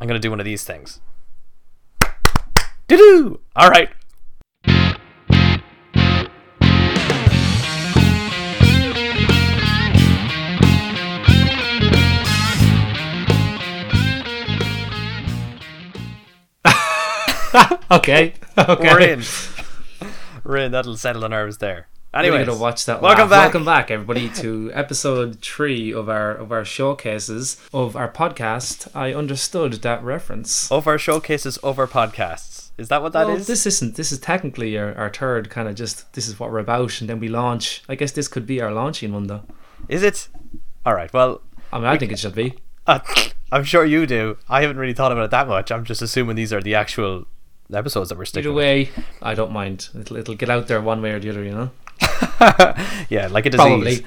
I'm gonna do one of these things. Doo doo. All right. okay. Okay. We're in. We're in. That'll settle the nerves there. Anyway, gonna watch that. welcome laugh. back. Welcome back, everybody, to episode three of our of our showcases of our podcast. I understood that reference. of our showcases of our podcasts. Is that what that is? well, this isn't. This is technically our, our third kind of just. This is what we're about, and then we launch. I guess this could be our launching one, though. Is it? All right. Well, I mean, I think it should be. uh, I'm sure you do. I haven't really thought about it that much. I'm just assuming these are the actual episodes that we're sticking. Either way, I don't mind. It'll, it'll get out there one way or the other, you know. yeah, like a disease. Probably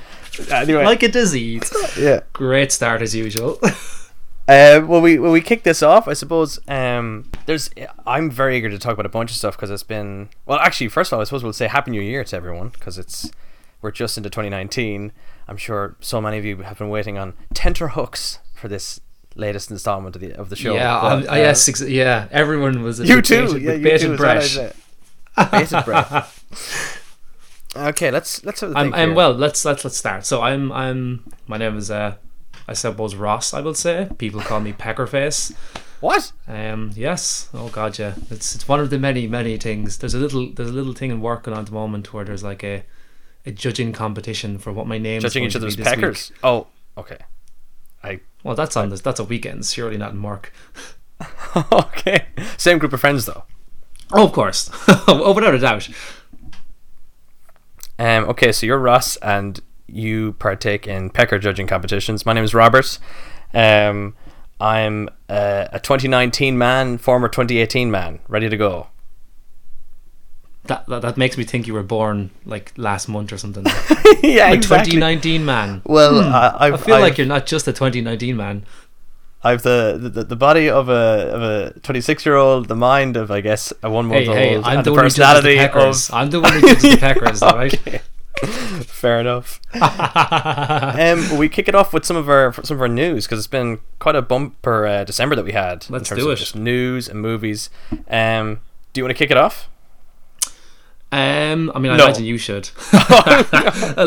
Anyway, like a disease. yeah. Great start as usual. Uh, well, we when we kick this off, I suppose um, there's. I'm very eager to talk about a bunch of stuff because it's been. Well, actually, first of all, I suppose we'll say Happy New Year to everyone because it's we're just into 2019. I'm sure so many of you have been waiting on tenter hooks for this latest installment of the of the show. yeah, But, I, yes, ex- yeah. Everyone was You too. bated- Yeah, you too. breath. Bated breath. Okay, let's let's have a I'm, think I'm well. Let's let's let's start. So I'm I'm my name is uh I suppose Ross. I will say people call me Peckerface. What? Um yes. Oh god, yeah. It's it's one of the many many things. There's a little there's a little thing in working on at the moment where there's like a a judging competition for what my name is. Judging is each other's peckers. week. Oh, okay. I Well, that's on this. That's a weekend. Surely not in work. okay. Same group of friends though. Oh, of course. oh, without a doubt. Um, okay, so you're Ross, and you partake in pecker judging competitions. My name is Robert. Um, I'm uh, a 2019 man, former 2018 man, ready to go. That, that that makes me think you were born like last month or something. yeah, A 2019 man. Well, I, I've, I feel I've, like you're not just a 2019 man. I've the, the the body of a of a 26 year old, the mind of I guess a one month Hey, hey, old, I'm and the the one who judges the personality Packers. of. I'm the one who judges the Packers, all right? Okay. Fair enough. um, we kick it off with some of our some of our news because it's been quite a bumper uh, December that we had. in Let's terms do of it. Just news and movies. Um, do you want to kick it off? Um, I mean, I No. imagine you should.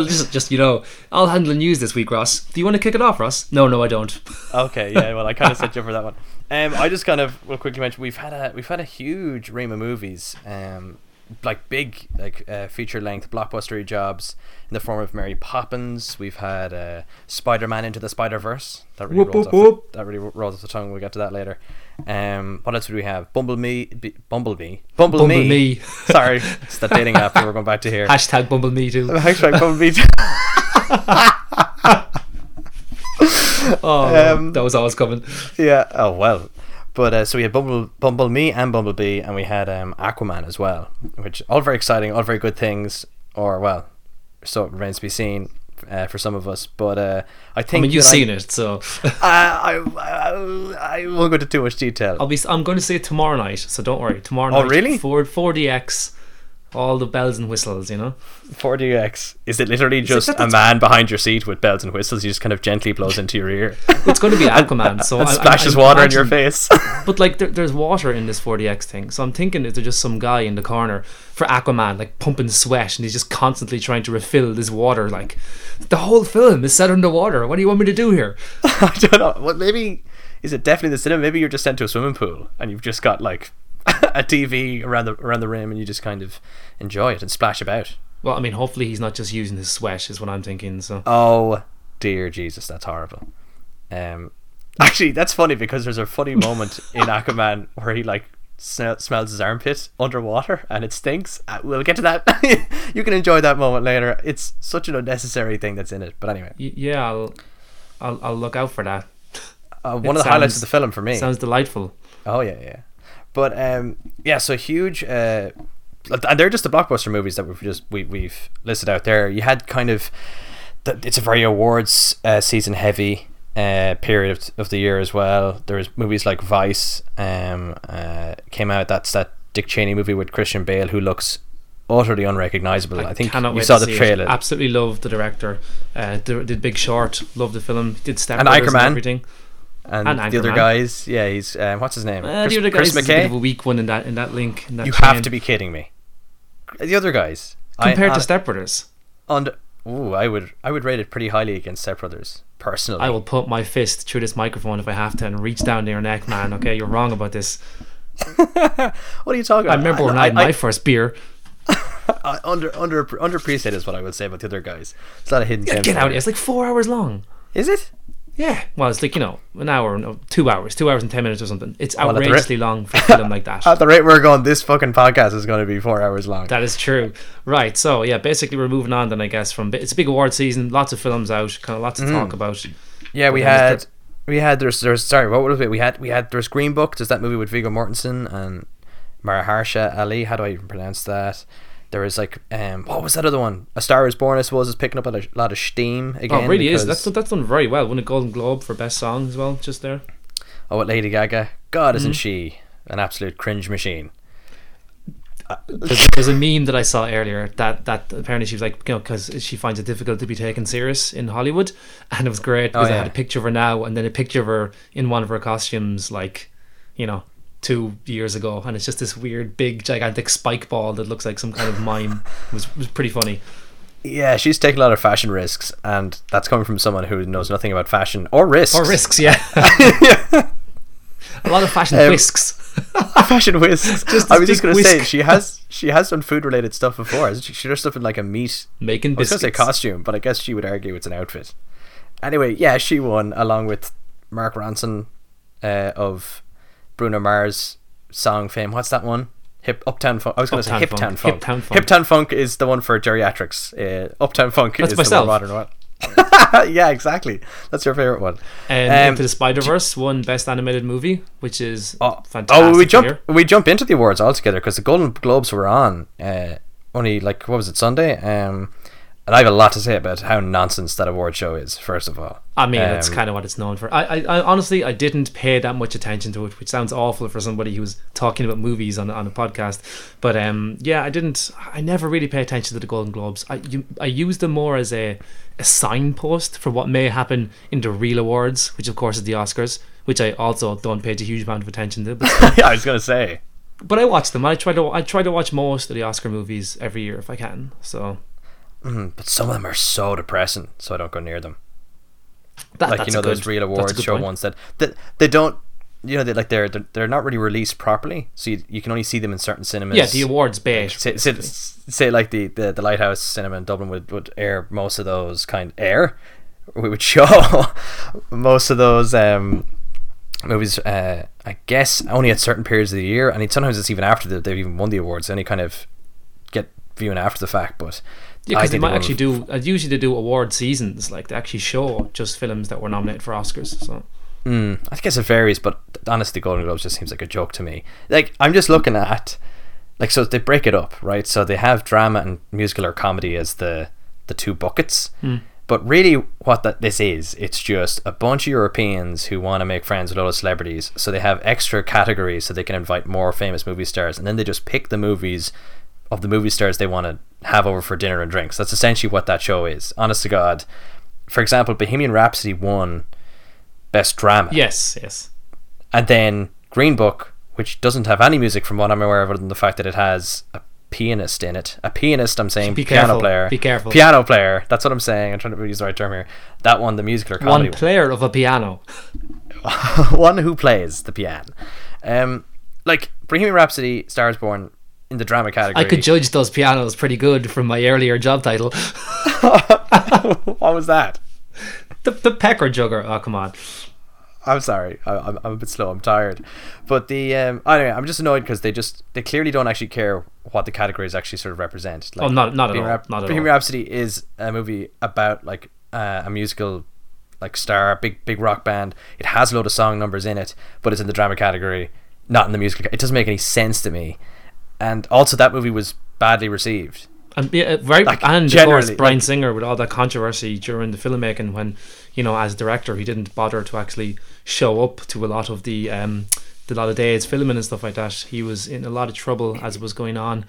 Just, just you know, I'll handle the news this week, Ross. Do you want to kick it off, Ross? No, no, I don't. Okay, yeah. Well, I kind of set you up for that one. Um, I just kind of will quickly mention we've had a we've had a huge ream of movies, um, like big like uh, feature length blockbustery jobs in the form of Mary Poppins. We've had uh, Spider Man into the Spider Verse. That really Whoop, rolls whoop, off whoop. The, that really rolls off the tongue. We'll get to that later. Um, what else do we have? Bumblebee, Bumblebee, Bumblebee. Bumblebee. Sorry, it's that dating app that we're going back to here. Hashtag Bumble Me too. Hashtag Bumblebee. Oh, Um, that was always coming. Yeah. Oh well. But uh, so we had Bumble, Bumble Me and Bumblebee, and we had um, Aquaman as well, which all very exciting, all very good things. Or well, so it remains to be seen uh, for some of us. But uh, I I think mean, you've seen it, so I, I, I, I won't go into too much detail. I'll be. I'm going to see it tomorrow night, so don't worry. Tomorrow night, Oh, night, really? Four 4DX, all the bells and whistles, you know. 4DX is it literally just that a man behind your seat with bells and whistles? He just kind of gently blows into your ear It's going to be Aquaman, so and I- I- splashes I water in your face. But like, there, there's water in this 4DX thing, so I'm thinking is there just some guy in the corner for Aquaman, like pumping sweat, and he's just constantly trying to refill this water. Like, the whole film is set underwater. What do you want me to do here? I don't know. Well, maybe is it definitely the cinema? Maybe you're just sent to a swimming pool and you've just got like a TV around the around the rim and you just kind of enjoy it and splash about. Well, I mean, hopefully he's not just using his sweat, is what I'm thinking. So Oh dear Jesus, that's horrible. Um, actually, that's funny because there's a funny moment in Aquaman where he like sm- smells his armpit underwater and it stinks. Uh, we'll get to that. you can enjoy that moment later. It's such an unnecessary thing that's in it. But anyway, y- yeah, I'll, I'll I'll look out for that. uh, one It of the highlights of the film for me. Sounds delightful. Oh yeah, yeah. But um, yeah, so huge. Uh, and they're just the blockbuster movies that we've just we we've listed out there. You had kind of, it's a very awards uh, season heavy uh, period of, of the year as well. There's movies like Vice um, uh, came out. That's that Dick Cheney movie with Christian Bale, who looks utterly unrecognizable. I, think cannot you saw the trailer. It. Absolutely love the director. Uh, did, Big Short. Love the film. Did Step And Brothers Anchorman. everything. And, And the other guys. Yeah, he's um, what's his name? Uh, Chris, the other Chris guys is a bit of a weak one in that in that link. In that You chain. have to be kidding me. The other guys compared I, to Step Brothers. on ooh, I would I would rate it pretty highly against Step Brothers personally. I will put my fist through this microphone if I have to and reach down to your neck, man. Okay, you're wrong about this. what are you talking about? I remember when I, had my first beer. I, under under underappreciated is what I would say about the other guys. It's not a hidden gem. Get out! It's like four hours long. Is it? Yeah, well, it's like you know, an hour, no, two hours, two hours and ten minutes or something. It's rate- outrageously long for a film like that. At the rate we're going, this fucking podcast is going to be four hours long. That is true. Right. So yeah, basically we're moving on then. I guess from it's a big award season, lots of films out, kind of lots to Mm. talk about. yeah, we had we had there's there's sorry what was it? We had we had there's Green Book. There's that movie with Viggo Mortensen and Mahershala Ali. How do I even pronounce that? There was like um what was that other one? A Star Is Born. I suppose is picking up a lot of steam again. oh, it really is. That's that's done very well. Won a Golden Globe for best song as well, just there. oh, what Lady Gaga? God, isn't Mhm. she an absolute cringe machine? There's, there's a meme that I saw earlier that that apparently she was like, you know, because she finds it difficult to be taken serious in Hollywood, and it was great because Oh, I had a picture of her now and then a picture of her in one of her costumes, like, you know, two years ago, and it's just this weird, big, gigantic spike ball that looks like some kind of mime. It was it was pretty funny. Yeah, she's taking a lot of fashion risks, and that's coming from someone who knows nothing about fashion or risks. Or risks, yeah. yeah. a lot of fashion Um, whisks. fashion whisks. Just I was just going to say she has she has done food related stuff before. She, she does stuff in like a meat. Making I was going to say costume, but I guess she would argue it's an outfit. Anyway, yeah, she won along with Mark Ronson uh, of Bruno Mars song fame. What's that one? Hip Uptown Funk. I was going to say Hiptown Funk. Hiptown Funk. Hiptown Funk is the one for geriatrics. Uh, Uptown Funk That's is myself. the modern one. yeah, exactly. That's your favorite one. And Um, Into the Spider Verse won Best Animated Movie, which is Oh, fantastic. oh, we jump we jump into the awards altogether because the Golden Globes were on uh, only like what was it Sunday, um, and I have a lot to say about how nonsense that award show is. First of all, I mean, that's Um, kind of what it's known for. I, I, I honestly, I didn't pay that much attention to it, which sounds awful for somebody who's talking about movies on on a podcast. But um, yeah, I didn't. I never really pay attention to the Golden Globes. I you, I use them more as a a signpost for what may happen in the real awards, which of course is the Oscars, which I also don't pay a huge amount of attention to. But, I was gonna say. but I watch them. I try to I try to watch most of the Oscar movies every year if I can. So Mm, but some of them are so depressing, so I don't go near them. that, like you know a good, those real awards show point. ones that, that they don't. You know, they like they're, they're they're not really released properly, so you, you can only see them in certain cinemas. Yeah, the awards bait. say, say, say like the, the, the Lighthouse Cinema in Dublin would, would air most of those kind of air we would show most of those um, movies uh, I guess only at certain periods of the year and sometimes it's even after the, they've even won the awards Any kind of get viewing after the fact but Yeah, because they might won actually do. Uh, usually they do award seasons, like they actually show just films that were nominated for Oscars. So Mm, I guess it varies, but honestly, Golden Globes just seems like a joke to me. Like I'm just looking at, like, so they break it up, right? So they have drama and musical or comedy as the the two buckets. Hmm. But really, what that this is, it's just a bunch of Europeans who want to make friends with a lot of celebrities. So they have extra categories so they can invite more famous movie stars, and then they just pick the movies of the movie stars they want to have over for dinner and drinks. That's essentially what that show is. Honest to God. For example, Bohemian Rhapsody won Best Drama. yes, yes. And then Green Book, which doesn't have any music from what I'm aware of, other than the fact that it has a pianist in it. A pianist, I'm saying, Be piano careful, player. be careful. Piano player. That's what I'm saying. I'm trying to use the right term here. That one, the musical or comedy. One player of a piano. one who plays the piano. Um, like Bohemian Rhapsody, Stars Born in the drama category. I could judge those pianos pretty good from my earlier job title. what was that? the the pecker jugger. Oh come on. I'm sorry. I, I'm, I'm a bit slow. I'm tired. But the um, anyway, I'm just annoyed because they just they clearly don't actually care what the categories actually sort of represent. Oh, not- not at Bohemian all, not at Bohemian all. Rhapsody is a movie about like uh, a musical like star, big big rock band. It has a load of song numbers in it, but it's in the drama category, not in the musical. It doesn't make any sense to me. And also, that movie was badly received. And yeah, uh, very Like, and of course Brian like- Singer with all that controversy during the filmmaking when you know as director he didn't bother to actually show up to a lot of the um the lot of days filming and stuff like that. He was in a lot of trouble as it was going on.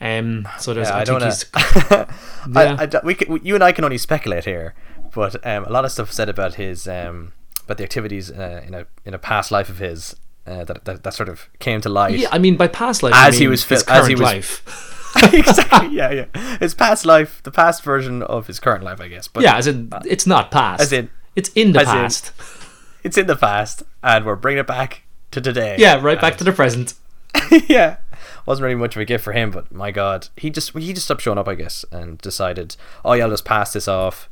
Um, so there's Yeah, I, I don't think know. he's I, Yeah. I don't- we can, you and I can only speculate here, but um, a lot of stuff said about his um, about the activities a in a, in a past life of his uh, that, that that sort of came to life. Yeah, I mean by past life, As I he mean was his fil- as he was- life. exactly. Yeah, yeah. His past life, the past version of his current life, I guess. But yeah, as in it's not past. as in- it's in the as in- past. it's in the past, and we're bringing it back to today. yeah, right back to the present. yeah. Wasn't really much of a gift for him, but my God, he just he just stopped showing up, I guess, and decided, oh yeah, I'll just pass this off.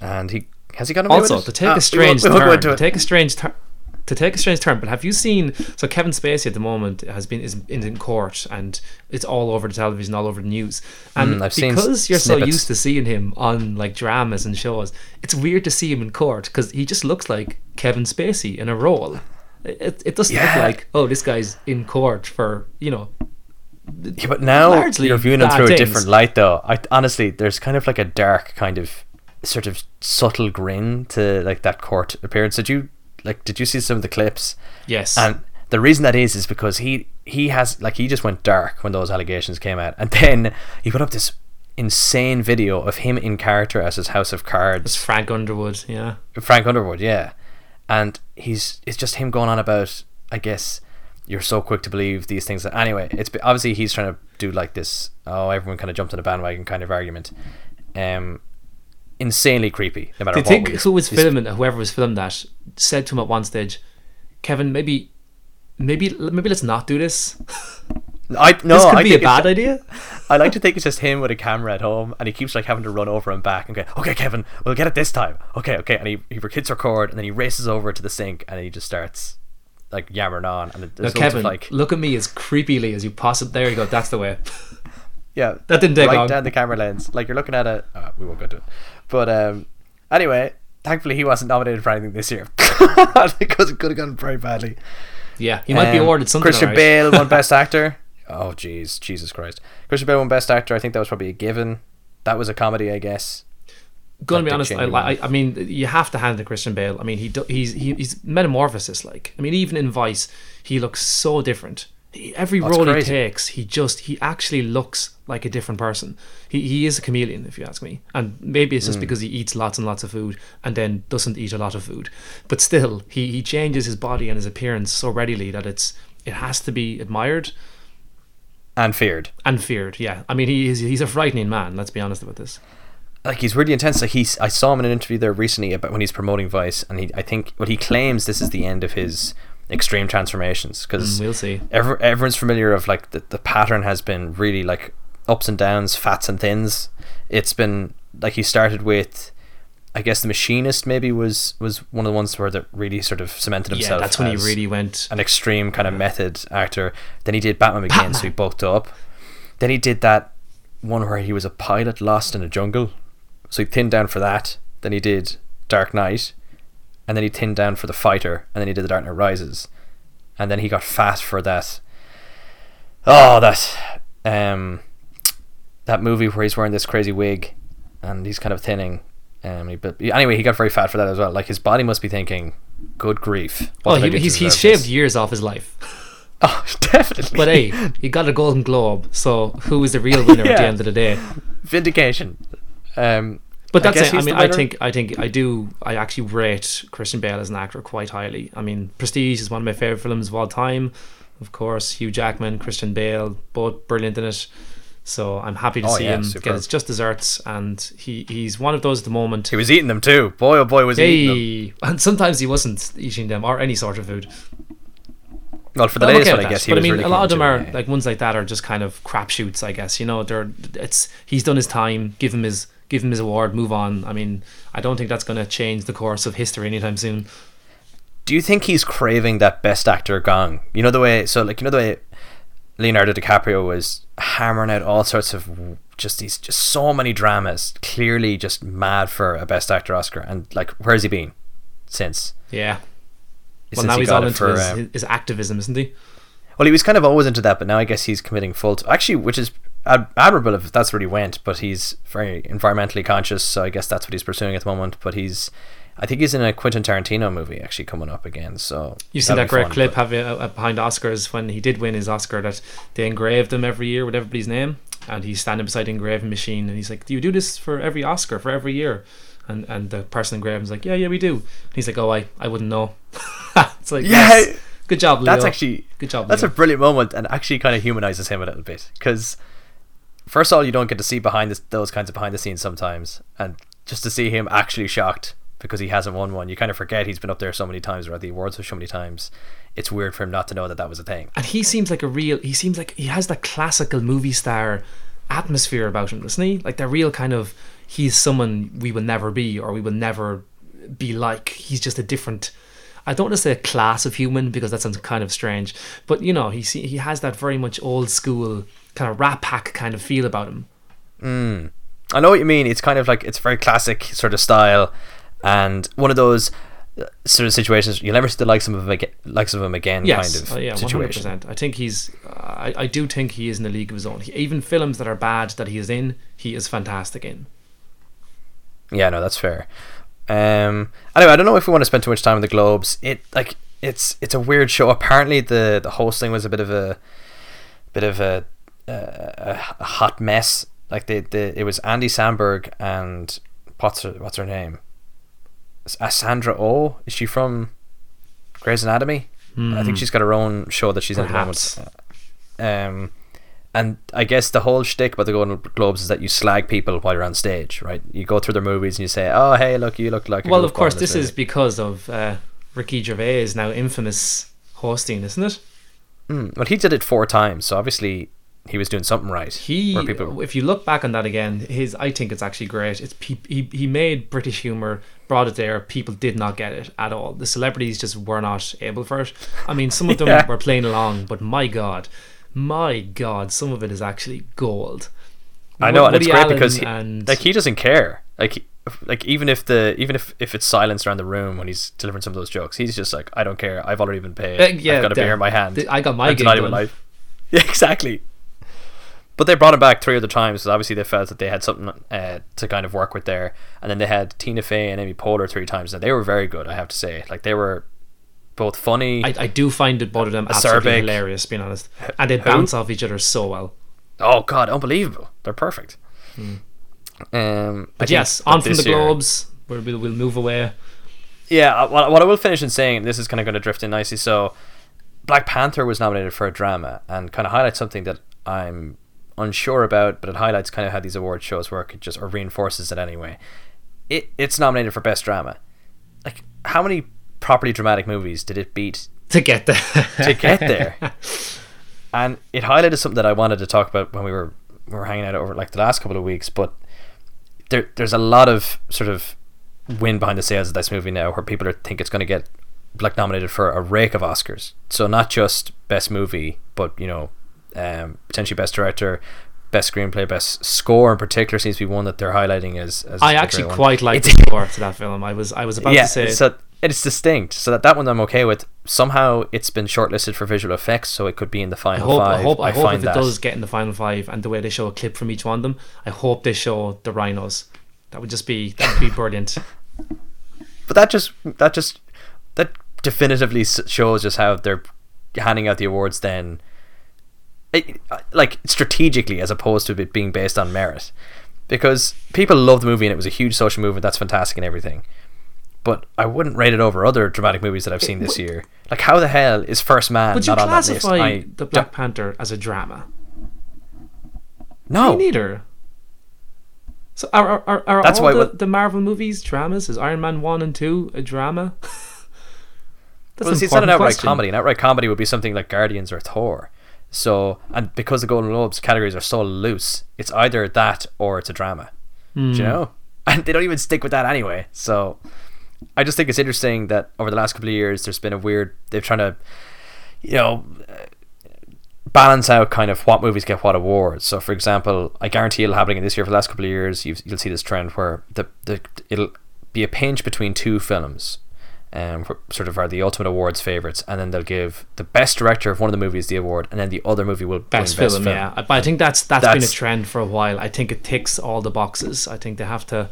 And he has he got away Also, with it? to take Ah, a strange we won't, we won't turn, to take a strange turn, to take a strange turn. But have you seen? So Kevin Spacey at the moment has been is in, court, and it's all over the television, all over the news. And Mm, because you're so used to seeing him on like dramas and shows, it's weird to see him in court because he just looks like Kevin Spacey in a role. It, it doesn't look like oh this guy's in court for you know Yeah, but now you're viewing him through a different light, though. I honestly, there's kind of like a dark kind of sort of subtle grin to like that court appearance. Did you like? Did you see some of the clips? yes And the reason that is is because he he has like he just went dark when those allegations came out, and then he put up this insane video of him in character as his House of it's Cards, Frank Underwood. Yeah, Frank Underwood, yeah, and he's it's just him going on about I guess you're so quick to believe these things. Anyway, it's obviously he's trying to do like this. Oh, everyone kind of jumped on a bandwagon kind of argument. Um, insanely creepy. No matter Do you think who was filming whoever was filming that said to him at one stage, Kevin, maybe, maybe, maybe let's not do this. I no, this could I be a bad idea. I like to think it's just him with a camera at home, and he keeps like having to run over and back and go, "Okay, Kevin, we'll get it this time." Okay, okay, and he he hits record, and then he races over to the sink, and he just starts like yammering on, and loads Kevin, of like, look at me as creepily as you possibly. There you go. That's the way. yeah, that didn't take right long. down the camera lens, like you're looking at it. Uh, we won't go to it, but um, anyway, thankfully he wasn't nominated for anything this year because it could have gone very badly. Yeah, he might be Um, awarded something. Christian alright. Bale won Best Actor. Oh, jeez, Jesus Christ! Christian Bale won Best Actor. I think that was probably a given. That was a comedy, I guess. Gonna be honest, I, I, I mean, you have to hand it to Christian Bale. I mean, he do, he's he, he's metamorphosis. Like, I mean, even in Vice, he looks so different. Every it's role he takes, he just he actually looks like a different person. He he is a chameleon, if you ask me. And maybe it's just hmm. because he eats lots and lots of food and then doesn't eat a lot of food. But still, he he changes his body and his appearance so readily that it's it has to be admired And feared. and feared. Yeah, I mean, he is he's a frightening man. Let's be honest about this. like he's really intense. Like he's, I saw him in an interview there recently about when he's promoting Vice, and he, I think, what he claims this is the end of his extreme transformations because Mm, we'll see. every, everyone's familiar of like the, the pattern has been really like ups and downs, fats and thins. It's been like he started with, I guess the machinist maybe was was one of the ones where that really sort of cemented himself. Yeah, that's when he really went. an extreme kind of method actor. Then he did Batman Begins, so he bulked up. Then he did that one where he was a pilot lost in a jungle, so he thinned down for that. Then he did Dark Knight, and then he thinned down for the fighter, and then he did the Dark Knight Rises, and then he got fat for that. Oh, that um, that movie where he's wearing this crazy wig, and he's kind of thinning. Um, he, but anyway, he got very fat for that as well. Like his body must be thinking, "Good grief!" Well, Oh, he, he's he's shaved this?" years off his life. Oh, definitely. But hey, he got a Golden Globe, so who is the real winner at the end of the day? vindication. Um, But I that's guess it. I mean, I think I think I do. I actually rate Christian Bale as an actor quite highly. I mean, Prestige is one of my favorite films of all time. Of course, Hugh Jackman, Christian Bale, both brilliant in it. So I'm happy to Oh, see yeah, him superb. get his just desserts, and he he's one of those at the moment. he was eating them too. Boy, oh boy, was he eating them. And sometimes he wasn't eating them or any sort of food. Well, for the But I'm latest okay one, with I guess he but was I mean, really a lot of them are to it, like ones like that are just kind of crapshoots. I guess you know, they're it's he's done his time. Give him his give him his award. Move on. I mean, I don't think that's going to change the course of history anytime soon. Do you think he's craving that best actor gong? You know the way, so like you know the way Leonardo DiCaprio was hammering out all sorts of just these, just so many dramas. Clearly, just mad for a best actor Oscar, and like, where's he been since? Yeah. Well, Since now he he's all into for, his, um, his activism, isn't he? Well, he was kind of always into that, but now I guess he's committing full. To, actually, which is ad- admirable if that's where he went. But he's very environmentally conscious, so I guess that's what he's pursuing at the moment. But he's, I think he's in a Quentin Tarantino movie actually coming up again. So You see that great fun, clip but- have it, uh, behind Oscars when he did win his Oscar that they engraved him every year with everybody's name, and he's standing beside the engraving machine, and he's like, "Do you do this for every Oscar for every year?" And and the person in Graham's like, yeah, yeah, we do. And he's like, oh, I, I wouldn't know. it's like, Yeah, yes. good job, Leo. That's actually good job. that's a brilliant moment and actually kind of humanizes him a little bit because first of all you don't get to see behind this, those kinds of behind the scenes sometimes and just to see him actually shocked because he hasn't won one you kind of forget he's been up there so many times or at the awards so many times it's weird for him not to know that that was a thing and he seems like a real. He seems like he has that classical movie star atmosphere about him, doesn't he? Like the real kind of. He's someone we will never be, or we will never be like. He's just a different. I don't want to say a class of human because that sounds kind of strange, but you know, he he has that very much old school kind of rat pack kind of feel about him. Mm. I know what you mean. It's kind of like it's very classic sort of style, and one of those uh, sort of situations you'll never see the likes of him again, likes of him again Yes, kind of uh, yeah, one hundred situation. percent. I think he's. I, I do think he is in a league of his own. He, even films that are bad that he is in, he is fantastic in. Yeah, no, that's fair. Um, anyway, I don't know if we want to spend too much time on the Globes. It like it's it's a weird show. Apparently, the the hosting was a bit of a bit of a a, a hot mess. Like the, the it was Andy Samberg and what's her what's her name? Uh, Sandra Oh. Is she from Grey's Anatomy? I think she's got her own show that she's Hmm. Perhaps. in at the moment. Um, and I guess the whole shtick about the Golden Globes is that you slag people while you're on stage, right? You go through their movies and you say, "Oh, hey, look, you look like." Well, of course, this is because of uh, Ricky Gervais, now infamous hosting, isn't it? Mm, well, he did it four times, so obviously he was doing something right. He, people, if you look back on that again, his I think it's actually great. It's he he, made British humor, brought it there. People did not get it at all. The celebrities just were not able for it. I mean, some of them Yeah. were playing along, but my god, my god, some of it is actually gold. I know, and Woody it's great Allen because he, and like he doesn't care. Like, he- like even if the even if if it's silence around the room when he's delivering some of those jokes, he's just like, "I don't care. I've already been paid. Uh, yeah, I've got a beer in my hand. I got my I'm gig done." life." Yeah, exactly. But they brought him back three other times because obviously they felt that they had something uh, to kind of work with there. And then they had Tina Fey and Amy Poehler three times, and they were very good. I have to say, like they were both funny. I, I do find it both of them absolutely hilarious, being honest, and they Who? bounce off each other so well. oh God, unbelievable! They're perfect. Um, Hmm. But yes, on from the year- Globes. We'll, we'll, we'll move away. Yeah, uh, what, what I will finish in saying, this is kind of going to drift in nicely. So, Black Panther was nominated for a drama and kind of highlights something that I'm unsure about, but it highlights kind of how these award shows work, it just or reinforces it anyway. It it's nominated for best drama. Like, how many properly dramatic movies did it beat to get there. to get there? and it highlighted something that I wanted to talk about when we were we were hanging out over like the last couple of weeks, but there there's a lot of sort of wind behind the sails of this movie now where people are think it's going to get like nominated for a rake of Oscars. So not just best movie, but you know, um, potentially best director, best screenplay, best score in particular seems to be one that they're highlighting as. as I actually quite like the score to that film. I was I was about yeah, to say so it's distinct. So that that one I'm okay with. Somehow it's been shortlisted for visual effects, so it could be in the I final hope five. I hope I, hope find if it that. does get in the final five and the way they show a clip from each one of them, I hope they show the rhinos. That would just be that would be brilliant. But that just that just that definitively shows just how they're handing out the awards then like strategically as opposed to it being based on merit because people love the movie and it was a huge social movement that's fantastic and everything but I wouldn't rate it over other dramatic movies that I've seen this year like how the hell is First Man Would you not on that list classify I the Black Panther as a drama? no Me neither. So are are, are, are That's all why the, the Marvel movies dramas? Is Iron Man one and two a drama? That's well, see, it's not an outright question. comedy. An outright comedy would be something like Guardians or Thor. So, and because the Golden Globes categories are so loose, it's either that or it's a drama. Do Hmm. you know? And they don't even stick with that anyway. So, I just think it's interesting that over the last couple of years, there's been a weird. They're trying to, you know, uh, balance out kind of what movies get what awards. So, for example, I guarantee it'll happen again this year. For the last couple of years, you've, you'll see this trend where the, the it'll be a pinch between two films, um, sort of are the ultimate awards favorites, and then they'll give the best director of one of the movies the award, and then the other movie will Best win film, yeah. But I think that's that's been a trend for a while. I think it ticks all the boxes. I think they have to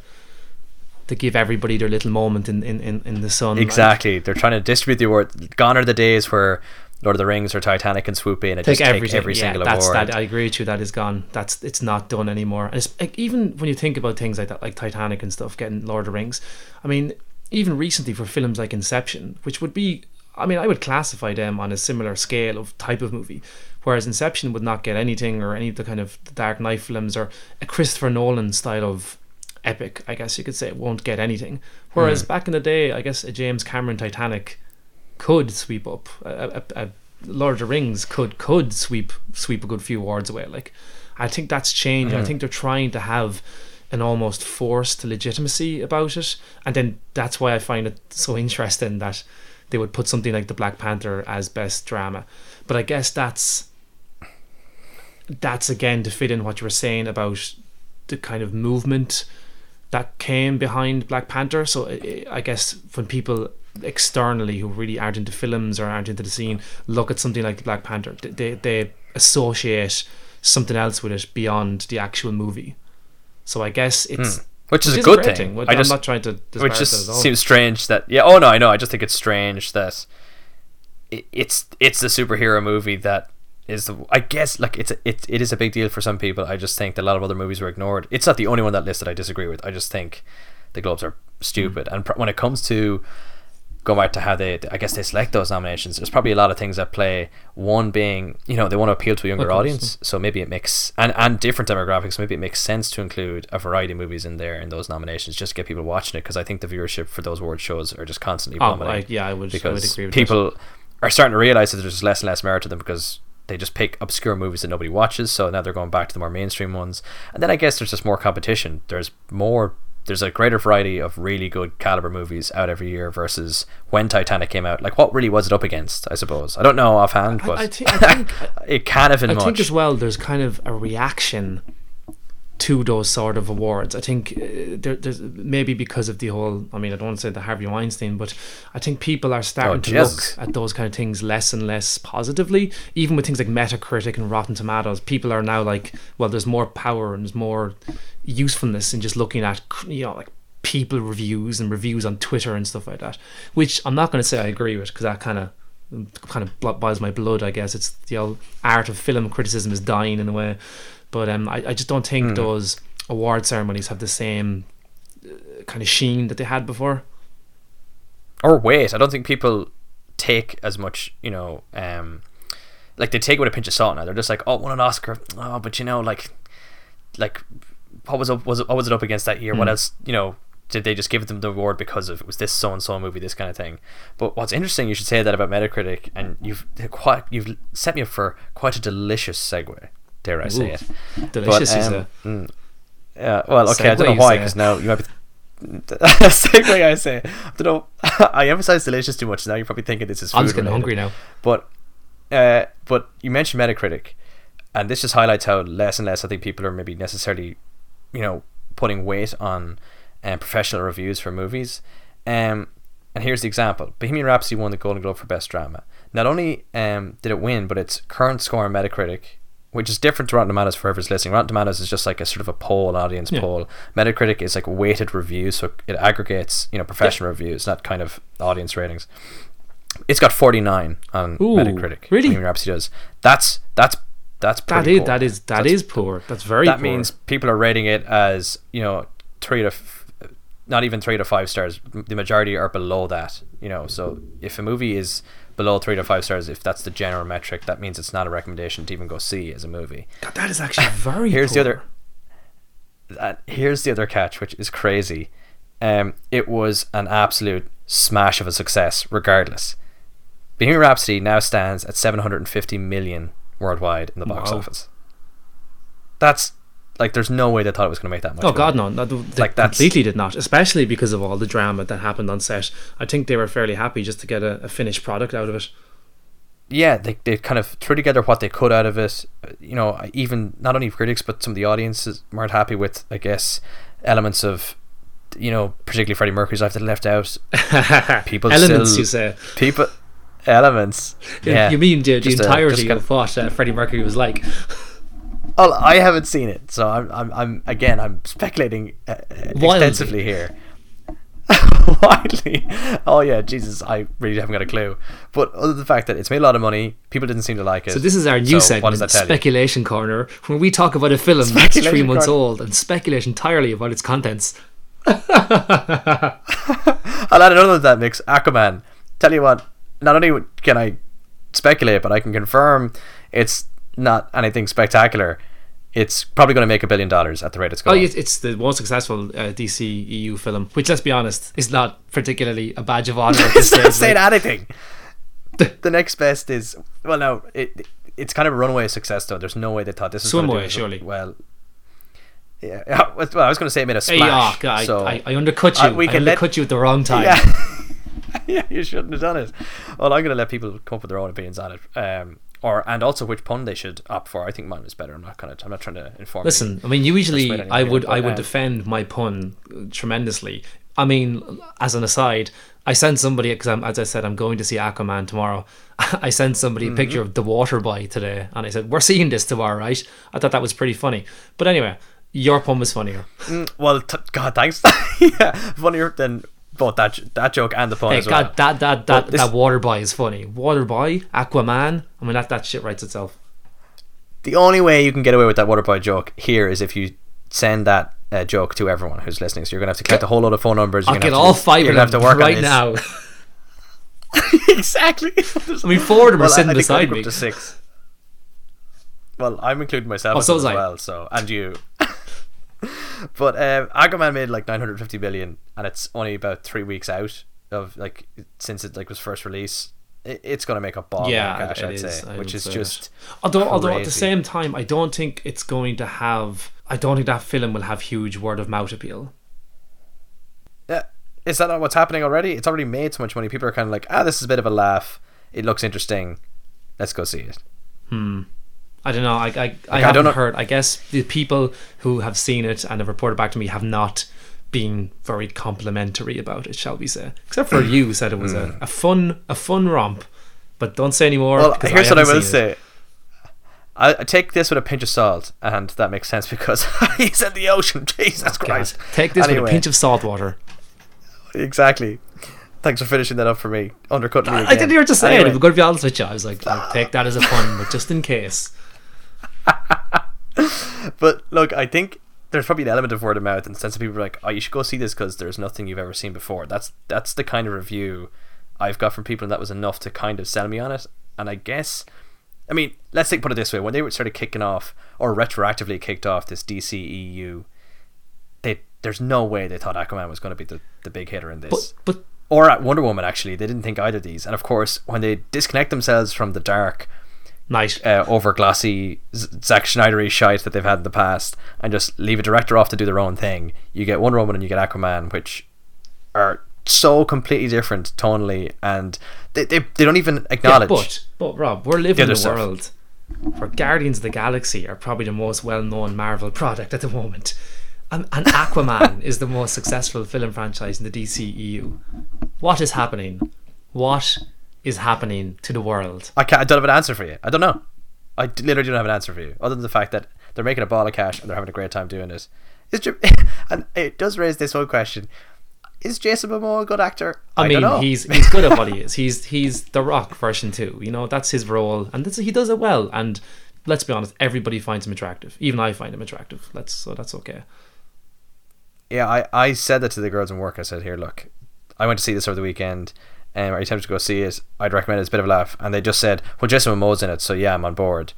to give everybody their little moment in in, in, in the sun. Exactly. They're trying to distribute the award. Gone are the days where Lord of the Rings or Titanic can swoop in and take just take every yeah, single that's, award. That, I agree with you. That is gone. That's it's not done anymore. And it's like, even when you think about things like that, like Titanic and stuff, getting Lord of the Rings. I mean, even recently for films like Inception, which would be, I mean, I would classify them on a similar scale of type of movie, whereas Inception would not get anything or any of the kind of Dark Knight films or a Christopher Nolan style of epic, I guess you could say, it won't get anything. Whereas mm. back in the day, I guess a James Cameron Titanic could sweep up a, a, a Lord of the Rings could could sweep sweep a good few awards away. Like I think that's changed. Mm. I think they're trying to have an almost forced legitimacy about it, and then that's why I find it so interesting that they would put something like the Black Panther as best drama. But I guess that's that's again to fit in what you were saying about the kind of movement that came behind Black Panther. So I guess when people externally who really aren't into films or aren't into the scene look at something like the Black Panther, they they associate something else with it beyond the actual movie. So I guess it's hmm. which is a good thing. thing. I am not trying to which just seems strange that yeah. Oh no, I know. I just think it's strange that it, it's it's the superhero movie that is the I guess like it's a, it it is a big deal for some people. I just think that a lot of other movies were ignored. It's not the only one that list that I disagree with. I just think the Globes are stupid. Mm. And pr- when it comes to going back to how they, I guess they select those nominations. There's probably a lot of things at play. One being, you know, they want to appeal to a younger audience, so maybe it makes and and different demographics. Maybe it makes sense to include a variety of movies in there in those nominations, just to get people watching it. Because I think the viewership for those award shows are just constantly oh, plummeting. Oh, yeah, I would. Because I would agree with people that. are starting to realize that there's less and less merit to them because they just pick obscure movies that nobody watches. So now they're going back to the more mainstream ones. And then I guess there's just more competition. There's more there's a greater variety of really good caliber movies out every year versus when Titanic came out. Like, what really was it up against? I suppose I don't know offhand, but I, I, th- I think it can have been I much. think as well. There's kind of a reaction to those sort of awards. I think uh, there, there's maybe because of the whole. I mean, I don't want to say the Harvey Weinstein, but I think people are starting oh, to look at those kind of things less and less positively. Even with things like Metacritic and Rotten Tomatoes, people are now like, well, there's more power and there's more usefulness in just looking at you know like people reviews and reviews on Twitter and stuff like that. Which I'm not going to say I agree with because that kind of kind of boils my blood. I guess it's the old art of film criticism is dying in a way. But um, I, I just don't think mm. those award ceremonies have the same uh, kind of sheen that they had before. Or wait, I don't think people take as much, you know, um, like they take it with a pinch of salt now. They're just like, oh, won an Oscar. Oh, but you know, like, like what was up was it, what was it up against that year? Mm. What hmm. else, you know? Did they just give them the award because of it was this so and so movie, this kind of thing? But what's interesting, you should say that about Metacritic, and you've quite you've set me up for quite a delicious segue dare I say Ooh, it? Delicious but, um, is a. Mm, yeah, well, okay, I don't know why because now you might be. segue, I say. I don't know. I emphasize delicious too much. Now you're probably thinking this is. I'm just getting hungry now. But, uh, but you mentioned Metacritic, and this just highlights how less and less I think people are maybe necessarily, you know, putting weight on um, professional reviews for movies. Um, and here's the example: Bohemian Rhapsody won the Golden Globe for Best Drama. Not only um, did it win, but its current score on Metacritic which is different to Rotten Tomatoes for whoever's listening. Rotten Tomatoes is just like a sort of a poll, audience yeah. poll. Metacritic is like weighted reviews, so it aggregates, you know, professional yeah. reviews, not kind of audience ratings. It's got 49 on Ooh, Metacritic. Really? Rhapsody does. That's that's that's that is poor. that is that that's, is poor. That's very. That poor. means people are rating it as you know three to, f- not even three to five stars. The majority are below that. You know, so if a movie is below three to five stars, if that's the general metric, that means it's not a recommendation to even go see as a movie. God, that is actually very. here's poor. the other. That, here's the other catch, which is crazy. Um, it was an absolute smash of a success, regardless. Bohemian Rhapsody now stands at 750 million worldwide in the box wow. office. That's like there's no way they thought it was going to make that much. Oh money. God, no! no they like completely did not, especially because of all the drama that happened on set. I think they were fairly happy just to get a, a finished product out of it. Yeah, they they kind of threw together what they could out of it. You know, even not only critics but some of the audiences weren't happy with, I guess, elements of you know, particularly Freddie Mercury's life that left out. People elements, still, you say. People elements. Yeah, you mean the, the entirety a, of what uh, Freddie Mercury was like. Well, I haven't seen it, so I'm, I'm, I'm again, I'm speculating uh, extensively here. widely. Oh yeah, Jesus, I really haven't got a clue. But other than the fact that it's made a lot of money, people didn't seem to like it. So this is our new So segment, tell you? Speculation Corner, where we talk about a film that's Speculation three months Corner. old and speculate entirely about its contents. I'll add another to that mix. Aquaman. Tell you what, not only can I speculate, but I can confirm it's not anything spectacular. It's probably going to make a billion dollars at the rate it's Oh, going. it's it's the most successful uh, DC EU film, which, let's be honest, is not particularly a badge of honor it's not saying like- anything. the next best is well, no, it it's kind of a runaway success though. There's no way they thought this was do as surely. Well, yeah. yeah, Well, I was going to say it made a Hey, splash. oh, I, so I, I undercut you. Uh, we I can let- undercut you at the wrong time. yeah, yeah, you shouldn't have done it. Well, I'm going to let people come up with their own opinions on it. Um, or and also which pun they should opt for. I think mine was better. I'm not kind of. I'm not trying to inform. you. Listen, I mean, usually I would but, I would um, defend my pun tremendously. I mean, as an aside, I sent somebody because I'm as I said I'm going to see Aquaman tomorrow. I sent somebody Mm-hmm. a picture of the water boy today, and I said we're seeing this tomorrow, right? I thought that was pretty funny. But anyway, your pun was funnier. Mm, well, t- God, thanks. yeah, funnier than both that that joke and the pun Hey, as well. That that that, this- that water boy is funny. Water boy, Aquaman. I mean, that that shit writes itself. The only way you can get away with that water boy joke here is if you send that uh, joke to everyone who's listening. So you're gonna have to collect a whole load of phone numbers. You're I'll gonna get have to- all five of them to work right now. exactly. I mean, four of them are Well, I- sitting beside me. up to six. Well, I'm including myself Oh, so as well. So and you. but um, Aquaman made like 950 billion, and it's only about three weeks out of like since it like was first release. It, it's gonna make a ball yeah, cash, I'd is, say, which is just. that. although although at the same time, I don't think it's going to have. I don't think that film will have huge word of mouth appeal. Yeah, is that not what's happening already? It's already made so much money. People are kind of like, ah, this is a bit of a laugh. It looks interesting. Let's go see it. I don't know. I I, I I haven't know- heard. I guess the people who have seen it and have reported back to me have not been very complimentary about it, shall we say? Except for you, who said it was a, a fun a fun romp. But don't say any more. Hmm. Well, here's what I will say. I, I take this with a pinch of salt, and that makes sense because he's in the ocean. Jesus God, Christ! take this with a pinch of salt water. exactly. Thanks for finishing that up for me, undercutting me. I didn't hear what to say. Anyway, I'm going to be honest with you. I was like, I'll take that as a pun, but just in case. But look, I think there's probably an element of word of mouth, and sense of people are like, "Oh, you should go see this because there's nothing you've ever seen before." That's that's the kind of review I've got from people, and that was enough to kind of sell me on it. And I guess, I mean, let's think, put it this way: when they started kicking off, or retroactively kicked off this DCEU, they there's no way they thought Aquaman was going to be the, the big hitter in this But but or at Wonder Woman actually they didn't think either of these and of course when they disconnect themselves from the dark night. uh, over glossy Zack Snydery shite that they've had in the past and just leave a director off to do their own thing you get Wonder Woman and you get Aquaman which are so completely different tonally and they, they, they don't even Yeah, acknowledge but but Rob, we're living in a world where Guardians of the Galaxy are probably the most well-known Marvel product at the moment, and, and Aquaman is the most successful film franchise in the DCEU. What is happening? What is happening to the world? I, can't, I don't have an answer for you I don't know I literally don't have an answer for you other than the fact that they're making a ball of cash and they're having a great time doing it is and it does raise this one question is Jason Momoa a good actor I, don't know. mean, he's he's good at what he is. He's he's the Rock version two. You know, that's his role, and that's, he does it well. And let's be honest, everybody finds him attractive. Even I find him attractive. Let's so that's okay. Yeah, I, I said that to the girls in work. I said, here, look, I went to see this over the weekend. Um, are you tempted to go see it? I'd recommend it. It's a bit of a laugh. And they just said, well, Jason Momoa's in it, so yeah, I'm on board.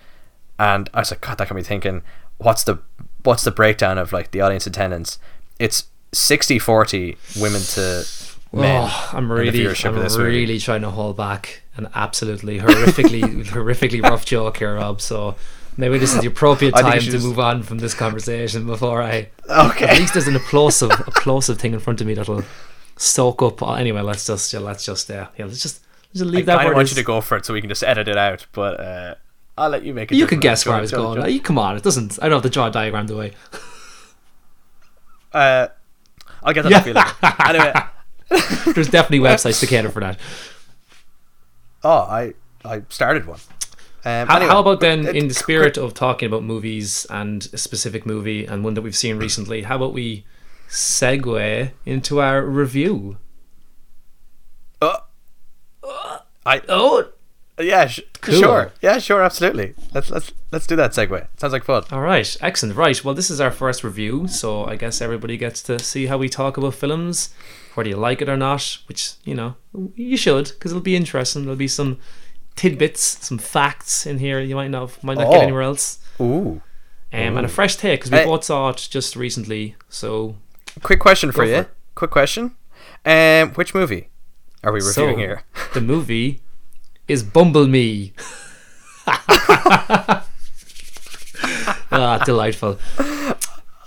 And I was like, God, that got me thinking, what's the what's the breakdown of like the audience attendance? It's 60-40 women to men. Oh, I'm really, I'm this movie. really trying to hold back an absolutely horrifically, horrifically rough joke here, Rob. So maybe this is the appropriate I think you time to just- move on from this conversation before I. Okay. At least there's an applosive, applosive thing in front of me that'll soak up. Anyway, let's just, yeah, let's just, uh, yeah, let's just, let's just I leave that kind where of it want is. you to go for it so we can just edit it out, but uh, I'll let you make it. You can guess where I was going. Uh, You come on, it doesn't. I don't have to draw a diagram the way. uh, I'll get that Yeah. feeling. Anyway, There's definitely websites to cater for that. oh, I I started one. Um, How, anyway, how about then, it- in the spirit of talking about movies and a specific movie and one that we've seen recently, how about we segue into our review Uh, I Oh, yeah sh- Cool. sure yeah sure absolutely let's let's let's do that segue. Sounds like fun. all right, excellent. Right, well, this is our first review, so I guess everybody gets to see how we talk about films, whether you like it or not. Which you know you should, because it'll be interesting. There'll be some tidbits, some facts in here you might not might not Oh. get anywhere else, Ooh. um, and a fresh take because we Eh. both saw it just recently. So Quick question for Go you. for. Quick question. Um, which movie are we So- reviewing here? the movie is Bumble Me. ah, delightful.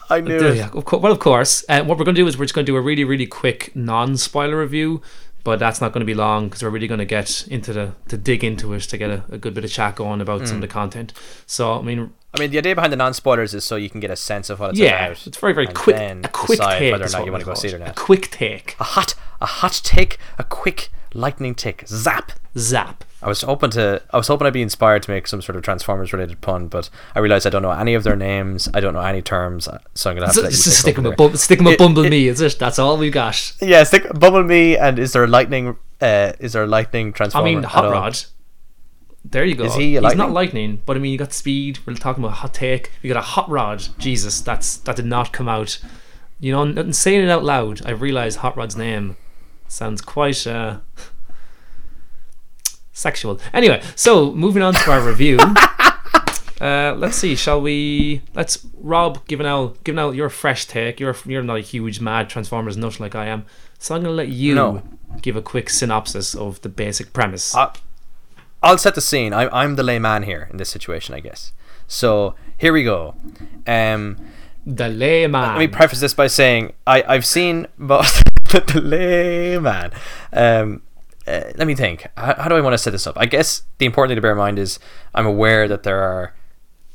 I knew Yeah, it. yeah, of course, well, of course. Uh, what we're going to do is we're just going to do a really, really quick non-spoiler review, but that's not going to be long because we're really going to get into the to dig into it to get a, a good bit of chat going about Mm. some of the content. So, I mean, I mean, the idea behind the non-spoilers is so you can get a sense of what it's about. yeah, about. it's very, very quick. A quick take. whether or not you want to go see it or A not. quick take. A hot, a hot take, a quick lightning tick, zap. Zap. I was hoping to, I was hoping I'd be inspired to make some sort of Transformers-related pun, but I realized I don't know any of their names. I don't know any terms, so I'm gonna have to So, let you so take sticking over with there. bum, sticking with It- Bumble Me, is it? That's all we got. Yeah, stick Bumblebee, and is there a lightning? Uh, is there a lightning I transformer? mean, at Hot? Rod. There you go. Is he a He's lightning? not lightning, but I mean, you got speed. We're talking about hot take. You got a hot rod. Jesus, that's that did not come out. You know, saying it out loud, I realised Hot Rod's name sounds quite uh, sexual. Anyway, so moving on to our review. Uh, let's see. Shall we? Let's Rob. Given out, given out your fresh take. You're you're not a huge mad Transformers nut like I am. So I'm gonna let you No. give a quick synopsis of the basic premise. I, I'll set the scene. I, I'm the layman here in this situation, I guess. So here we go. Um, The layman. let me preface this by saying I, I've seen both the layman. Um, uh, let me think. How, how do I want to set this up? I guess the important thing to bear in mind is I'm aware that there are.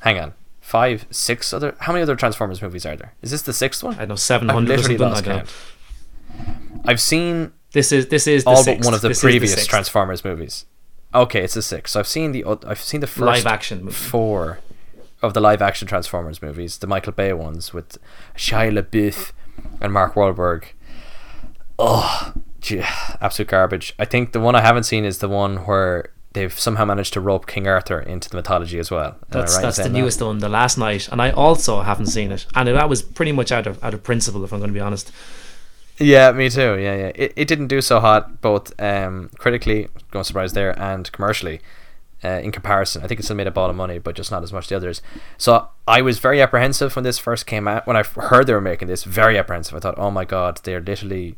Hang on. Five, six other. How many other Transformers movies are there? Is this the sixth one? I know seven hundred literally. lost count. I've seen This is this is the all but one of the This is the previous. Transformers movies. Okay, it's the sixth. So I've seen the I've seen the first live action movie. four of the live action Transformers movies, the Michael Bay ones with Shia LaBeouf and Mark Wahlberg. Oh, absolute garbage. I think the one I haven't seen is the one where they've somehow managed to rope King Arthur into the mythology as well. Am That's right that's the saying that? newest one, the Last Knight, and I also haven't seen it, and that was pretty much out of out of principle, if I'm going to be honest. Yeah, me too. Yeah, yeah. It, it didn't do so hot both um, critically, no surprise there, and commercially. Uh, in comparison, I think it still made a ball of money, but just not as much as the others. So I was very apprehensive when this first came out. When I heard they were making this, very apprehensive. I thought, oh my god, they're literally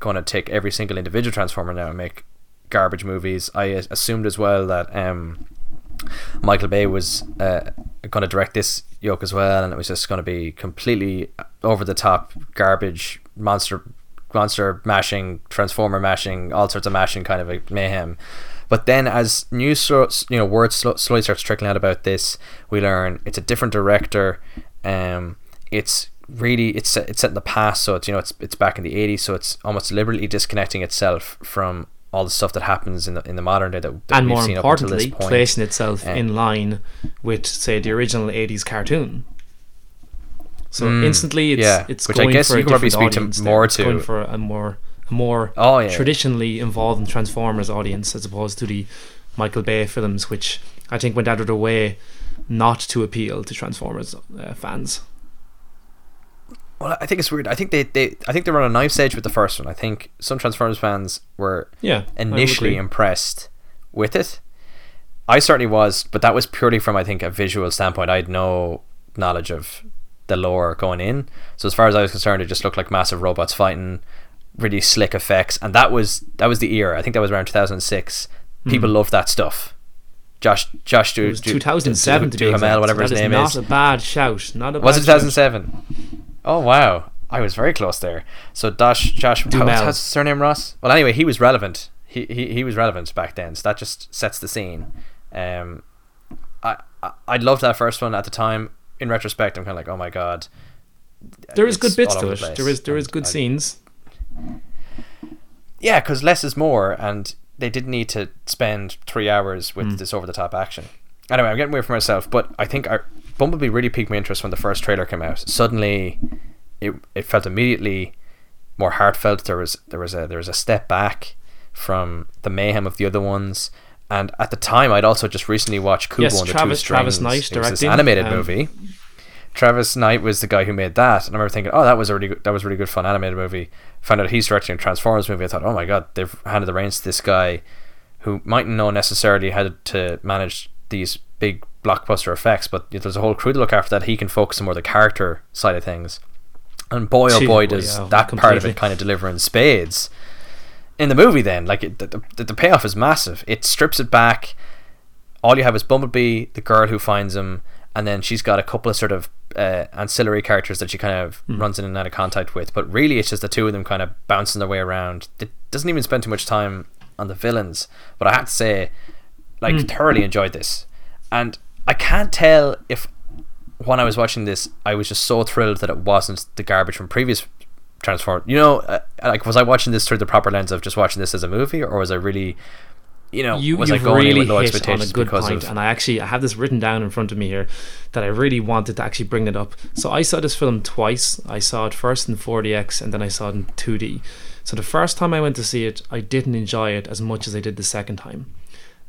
going to take every single individual Transformer now and make garbage movies. I assumed as well that um, Michael Bay was uh, going to direct this yoke as well, and it was just going to be completely over the top garbage, monster, monster mashing, transformer mashing, all sorts of mashing, kind of a mayhem. But then, as news, so- you know, words sl- slowly starts trickling out about this, we learn it's a different director. Um, it's really it's set, it's set in the past, so it's you know it's it's back in the '80s, so it's almost deliberately disconnecting itself from all the stuff that happens in the in the modern day that, that and we've more seen up until this importantly, placing itself Uh, in line with, say, the original '80s cartoon. So Mm, instantly, it's yeah, it's which I going guess for you a different speak to more It's going for a more a more Oh, yeah. traditionally involved in Transformers audience as opposed to the Michael Bay films, which I think went out of their way not to appeal to Transformers uh, fans. Well, I think it's weird. I think they, they I think they were on a knife's edge with the first one. I think some Transformers fans were Yeah, initially impressed with it. I certainly was, but that was purely from I think a visual standpoint. I had no knowledge of the lore going in. So as far as I was concerned, it just looked like massive robots fighting, really slick effects, and that was that was the era. I think that was around 2006. People loved that stuff. Josh Josh Hmm. It Du, was Du- 2007 to be exact. Duhamel, whatever his name not a bad shout. Not a Was it bad shout. 2007? Oh wow, I was very close there. So Josh, Josh, what's his surname Ross? Well, anyway, he was relevant. He, he he was relevant back then. So that just sets the scene. Um, I I, I loved that first one at the time. In retrospect, I'm kind of like, oh my god. There is good bits to it. the. There is there is good I- scenes. Yeah, because less is more, and they didn't need to spend three hours with Mm. this over the top action. Anyway, I'm getting away from myself, but I think our, Bumblebee really piqued my interest when the first trailer came out. Suddenly, it it felt immediately more heartfelt. There was there was a there was a step back from the mayhem of the other ones. And at the time, I'd also just recently watched Kubo Yes, and the Travis- Two Travis Strings. Knight It was this animated um, movie. Travis Knight was the guy who made that, and I remember thinking, "Oh, that was a really good, that was a really good fun animated movie." Found out he's directing a Transformers movie. I thought, "Oh my god, they've handed the reins to this guy who mightn't know necessarily how to manage these big blockbuster effects, but you know, there's a whole crew to look after that. He can focus on more the character side of things." And boy, oh boy, does yeah, that part of it kind of deliver in spades. In the movie, then, like it, the, the, the payoff is massive. It strips it back. All you have is Bumblebee, the girl who finds him, and then she's got a couple of sort of uh, ancillary characters that she kind of Hmm. runs in and out of contact with. But really, it's just the two of them kind of bouncing their way around. It doesn't even spend too much time on the villains. But I have to say, like, Hmm. thoroughly enjoyed this, and I can't tell if when I was watching this, I was just so thrilled that it wasn't the garbage from previous Transform. You know, uh, like was I watching this through the proper lens of just watching this as a movie, or was I really, you know, you, was I going in really with low hit on a expectations good because point, of and I actually I have this written down in front of me here that I really wanted to actually bring it up. So I saw this film twice. I saw it first in 4DX, and then I saw it in 2D. So the first time I went to see it, I didn't enjoy it as much as I did the second time,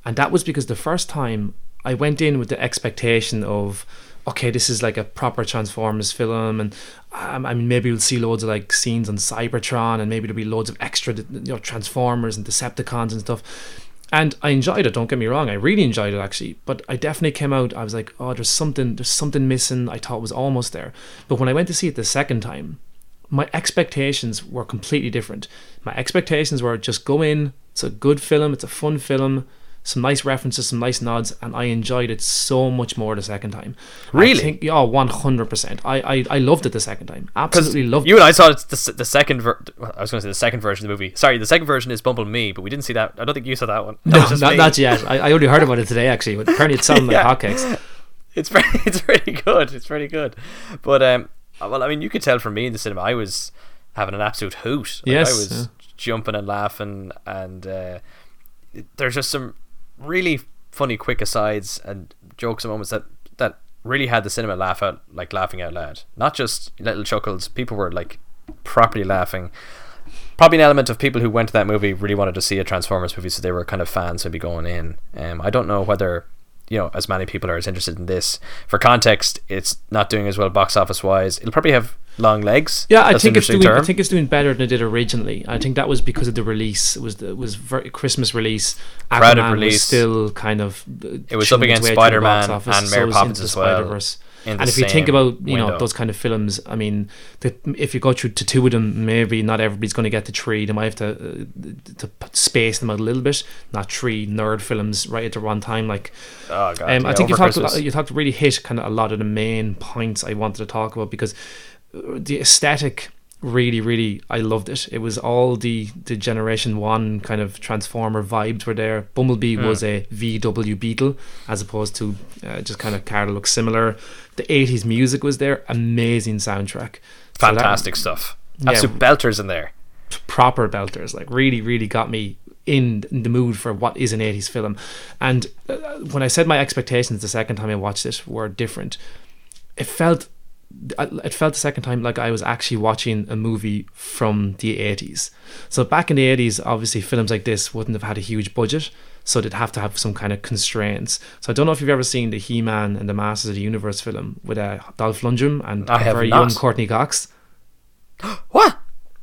and that was because the first time I went in with the expectation of okay, this is like a proper Transformers film, and um, I mean maybe we'll see loads of like scenes on Cybertron, and maybe there'll be loads of extra, you know, Transformers and Decepticons and stuff. And I enjoyed it. Don't get me wrong, I really enjoyed it actually. But I definitely came out. I was like, oh, there's something, there's something missing. I thought was almost there. But when I went to see it the second time, my expectations were completely different. My expectations were just go in. It's a good film. It's a fun film. Some nice references, some nice nods, and I enjoyed it so much more the second time. Really? I think, yeah, one hundred percent. I I I loved it the second time. Absolutely loved you it. and I saw it the, the second. Ver- I was going to say the second version of the movie. Sorry, the second version is Bumble Me, but we didn't see that. I don't think you saw that one. That No, not, not yet. I, I only heard about it today actually. But apparently it's sounded Yeah. like hotcakes. It's very, it's pretty good. It's pretty good. But um, well, I mean, you could tell from me in the cinema, I was having an absolute hoot. Like, Yes, I was yeah. jumping and laughing, and uh, there's just some really funny, quick asides and jokes and moments that that really had the cinema laugh out, like laughing out loud. Not just little chuckles. People were like properly laughing. Probably an element of people who went to that movie really wanted to see a Transformers movie, so they were kind of fans who'd be going in. Um, I don't know whether you know as many people are as interested in this. For context, it's not doing as well box office wise. It'll probably have long legs. Yeah, I That's think it's doing. I think it's doing better than it did originally. I think that was because of the release. It was the, it was very Christmas release. Crowded Aquaman release. Was still kind of. It was up against Spider-Man and Mary was Poppins as well, Spider-Verse. And if you think about you know those kind of films, I mean, the, if you go through to two of them, maybe not everybody's going to get to three. They might have to uh, to space them out a little bit. Not three nerd films right at the one time. Like Oh god! um, I think you talked you talked really hit kind of a lot of the main points I wanted to talk about because uh, the aesthetic really really I loved it. It was all the the generation 1 kind of transformer vibes were there. Bumblebee Hmm. was a VW Beetle as opposed to uh, just kind of car that looks similar. The 80s music was there, amazing soundtrack. So that- fantastic stuff. Yeah. Absolute belters in there. proper belters like really really got me in the mood for what is an 80s film and uh, when i said my expectations the second time i watched it were different it felt it felt the second time like I was actually watching a movie from the 80s. So back in the 80s, obviously films like this wouldn't have had a huge budget, so they'd have to have some kind of constraints. So I don't know if you've ever seen the He-Man and the Masters of the Universe film with uh, Dolph Lundgren and I very young Courteney Cox. What?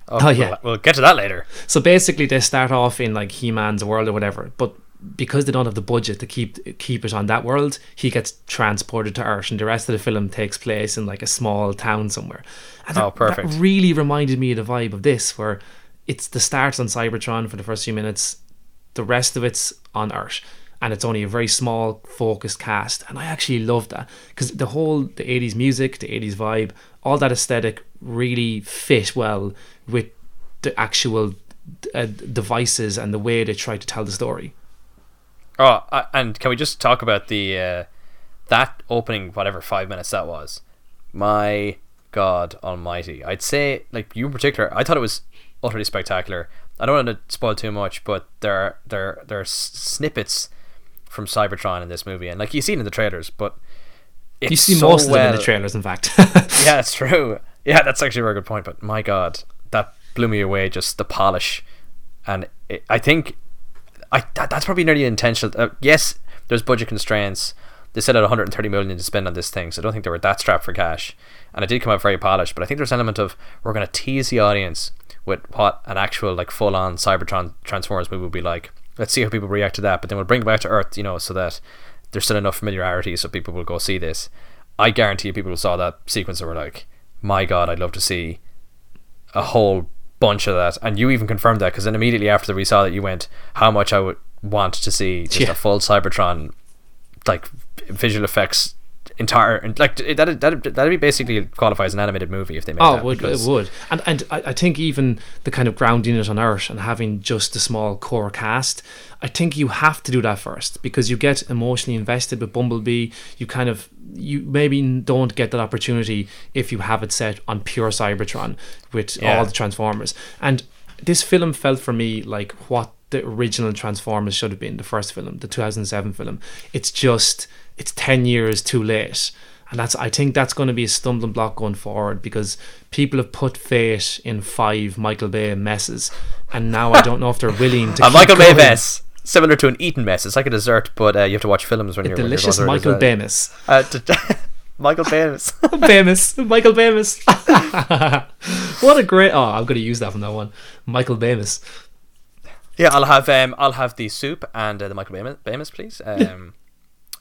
Oh, Oh, yeah. We'll, we'll get to that later. So basically, they start off in like He-Man's world or whatever, but because they don't have the budget to keep keep it on that world, he gets transported to Earth, and the rest of the film takes place in like a small town somewhere. And that, Oh, perfect. That really reminded me of the vibe of this, where it's the starts on Cybertron for the first few minutes, the rest of it's on Earth. And it's only a very small, focused cast, and I actually love that because the whole the '80s music, the '80s vibe, all that aesthetic really fit well with the actual uh, devices and the way they try to tell the story. Oh, uh, and can we just talk about the uh, that opening whatever five minutes that was? My God Almighty! I'd say like you in particular. I thought it was utterly spectacular. I don't want to spoil too much, but there are, there there are snippets from Cybertron in this movie, and like you see it in the trailers, but it's You see so most of them in the trailers, in fact. yeah, it's true. Yeah, that's actually a very good point. But my God, that blew me away. Just the polish and it, I think I that, that's probably nearly intentional. Uh, yes, there's budget constraints. They said had 130 million to spend on this thing, so I don't think they were that strapped for cash. And it did come out very polished, but I think there's an element of we're going to tease the audience with what an actual like full on Cybertron Transformers movie would be like. Let's see how people react to that, but then we'll bring it back to Earth, you know, so that there's still enough familiarity so people will go see this. I guarantee you, people who saw that sequence were like, "My God, I'd love to see a whole bunch of that." And you even confirmed that because then immediately after we saw that, you went, "How much I would want to see just Yeah. a full Cybertron, like visual effects." Entire and like that that that'd be basically qualify as an animated movie if they made Oh, that it would, it would, and and I, I think even the kind of grounding it on Earth and having just a small core cast, I think you have to do that first because you get emotionally invested with Bumblebee. You kind of you maybe don't get that opportunity if you have it set on pure Cybertron with Yeah. all the Transformers. And this film felt for me like what the original Transformers should have been, the first film, the 2007 film. It's just it's 10 years too late. And that's I think that's going to be a stumbling block going forward because people have put faith in five Michael Bay messes, and now I don't know if they're willing to. a Michael Bay mess, similar to an Eton mess. It's like a dessert, but uh, you have to watch films when A you're when you're delicious going through it Michael Bay mess. Uh, Michael Bay mess. Bamus, Michael Bamus. what a great! Oh, I'm going to use that from that one. Michael Bamus. yeah, I'll have um, I'll have the soup and uh, the Michael Bay mess, please. Um,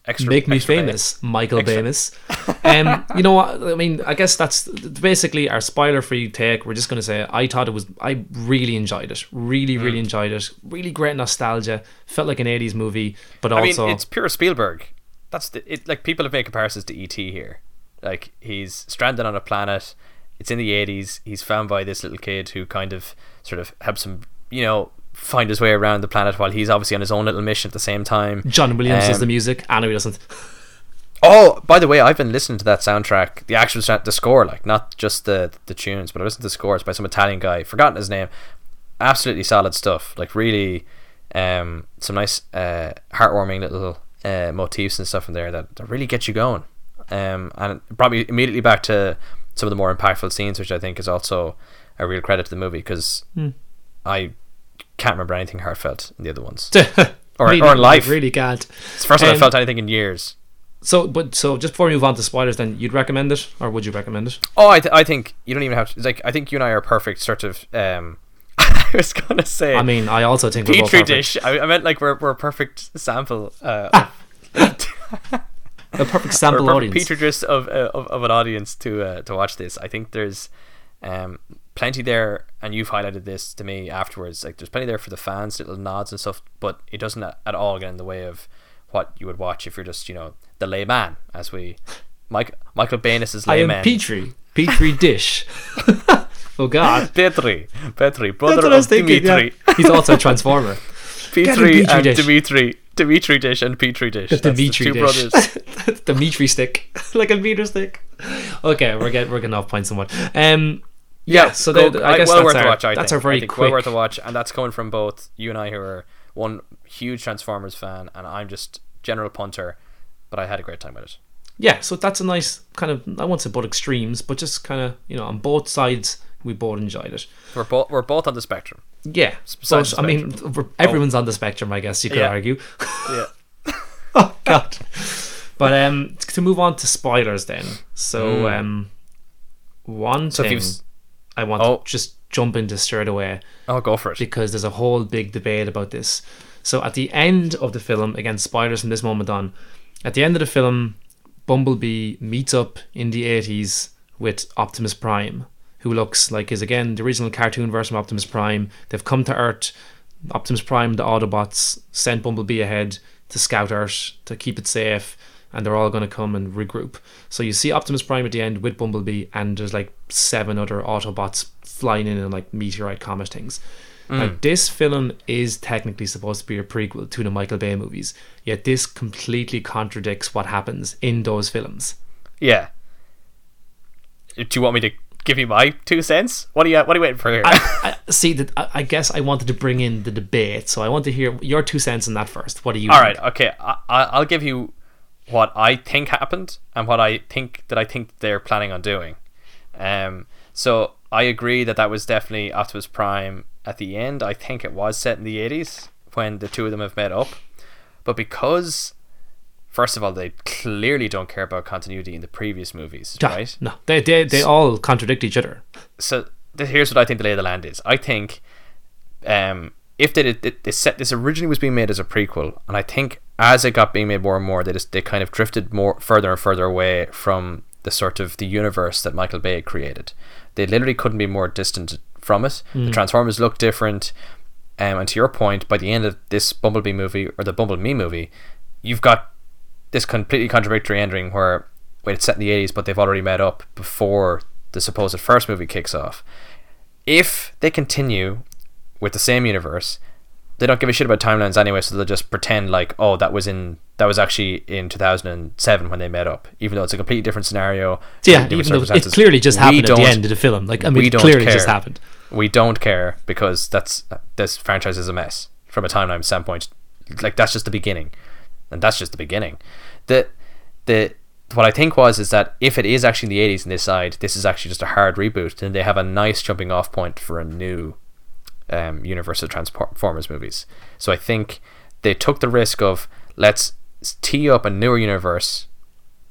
extra. Make me famous, Michael. Bamus. Um, you know what? I mean, I guess that's basically our spoiler-free take. We're just going to say I thought it was. I really enjoyed it. Really, Mm. really enjoyed it. Really great nostalgia. Felt like an '80s movie, but I mean, also it's pure Spielberg. That's the, it. Like people have made comparisons to ET here. Like he's stranded on a planet. It's in the eighties. He's found by this little kid who kind of sort of helps him, you know, find his way around the planet while he's obviously on his own little mission at the same time. John Williams does Um, the music. I know he doesn't. Oh, by the way, I've been listening to that soundtrack, the actual sound, the score, like not just the the tunes, but I listened to the scores by some Italian guy. Forgotten his name. Absolutely solid stuff. Like really, um, some nice, uh, heartwarming little uh, motifs and stuff in there that, that really get you going. Um, and it brought me immediately back to some of the more impactful scenes, which I think is also a real credit to the movie because Hmm. I can't remember anything heartfelt in the other ones. or, or in life. really can't. It's the first time I Um, felt anything in years. So, but so just before we move on to spoilers, then you'd recommend it, or would you recommend it? Oh, I, th- I think you don't even have to. Like, I think you and I are perfect sort of. Um, I was gonna say. I mean, I also think petri dish. I, I meant like we're we're a perfect sample. Uh, of, a perfect we're a sample perfect audience. petri dish of, uh, of of an audience to uh, to watch this. I think there's um plenty there, and you've highlighted this to me afterwards. Like, there's plenty there for the fans, little nods and stuff, but it doesn't at all get in the way of what you would watch if you're just you know the layman, as we. Mike, Michael Banis is I layman. am Petri, Petri dish. oh God. Petri, Petri, brother I of thinking. Dimitri. yeah. He's also a transformer. Petri Petri and dish. Dimitri. Dimitri dish and Petri dish. The That's Dimitri two dish. brothers. Dimitri stick, like a meter stick. Okay, we're getting we're getting off point somewhat. Um, yeah. So go- I guess well that's worth our, a watch. I that's think. our very I think quick. well worth a watch, and that's coming from both you and I, who are one huge Transformers fan, and I'm just general punter. But I had a great time with it. yeah, so that's a nice kind of I won't say both extremes, but just kind of you know on both sides we both enjoyed it. We're both we're both on the spectrum. Yeah, but, the I mean everyone's on the spectrum, I guess you could Yeah. argue. Yeah. oh God. But um, to move on to spoilers then. So Mm. um, one So if thing you've s- I want Oh. to just jump into straight away Oh, go for it. because there's a whole big debate about this. So at the end of the film, again, spoilers from this moment on, at the end of the film, Bumblebee meets up in the 80s with Optimus Prime, who looks like is again the original cartoon version of Optimus Prime. They've come to Earth. Optimus Prime, the Autobots, sent Bumblebee ahead to scout Earth to keep it safe, and they're all going to come and regroup. So you see Optimus Prime at the end with Bumblebee, and there's like seven other Autobots flying in in like meteorite comet things. Now, mm. this film is technically supposed to be a prequel to the Michael Bay movies, yet this completely contradicts what happens in those films. Yeah. Do you want me to give you my two cents? What are you What are you waiting for here? I, I see that. I, I guess I wanted to bring in the debate, so I want to hear your two cents on that first. What do you? All think? right, okay. I- I'll give you what I think happened and what I think that I think they're planning on doing. Um, so I agree that that was definitely Optimus Prime at the end, I think it was set in the 80s when the two of them have met up. But because, first of all, they clearly don't care about continuity in the previous movies, Yeah, right? No, they they, they all contradict each other. So here's what I think the lay of the land is. I think um, if they did, they- they set this originally was being made as a prequel, and I think as it got being made more and more, they just they kind of drifted more further and further away from the sort of the universe that Michael Bay created. They literally couldn't be more distant from it. The Transformers look different. Um, and to your point, by the end of this Bumblebee movie or the Bumblebee movie, you've got this completely contradictory ending where wait, it's set in the 80s, but they've already met up before the supposed first movie kicks off. If they continue with the same universe, they don't give a shit about timelines anyway, so they'll just pretend like, oh, that was in that was actually in 2007 when they met up, even though it's a completely different scenario. Yeah, even though it clearly just happened at the end of the film. Like I mean, we it don't clearly care. just happened. We don't care because that's this franchise is a mess from a timeline standpoint. Like that's just the beginning, and that's just the beginning. The the what I think was is that if it is actually in the 80s and this side, this is actually just a hard reboot, then they have a nice jumping off point for a new um, universe of Transformers movies. So I think they took the risk of let's tee up a newer universe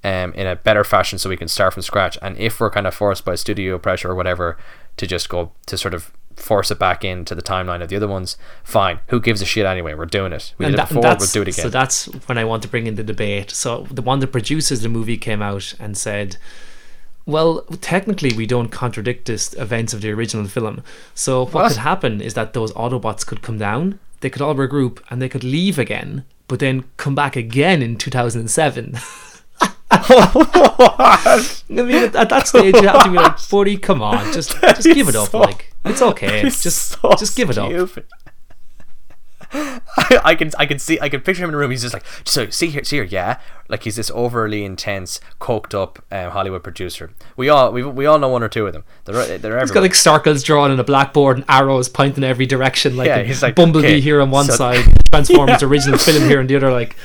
um, in a better fashion so we can start from scratch. And if we're kind of forced by studio pressure or whatever to just go to sort of force it back into the timeline of the other ones, fine. Who gives a shit anyway? We're doing it. We And did that- it before, we'll do it again. So that's when I want to bring in the debate. So the one that produces the movie came out and said, "Well, technically, we don't contradict this events of the original film. So what, What? could happen is that those Autobots could come down, they could all regroup, and they could leave again, but then come back again in 2007." I mean, at, at that stage, you have to be like, "Buddy, come on, just just give it up. so- like, it's okay. Just so just give it up." stupid. I, I can I can see I can picture him in a room. He's just like so see here see here yeah like he's this overly intense coked up um, Hollywood producer. We all we, we all know one or two of them. They're they're He's everywhere. got like circles drawn on a blackboard and arrows pointing in every direction, like, Yeah, he's like, Bumblebee okay, here on one so- side, Transformers original film here on the other. Like,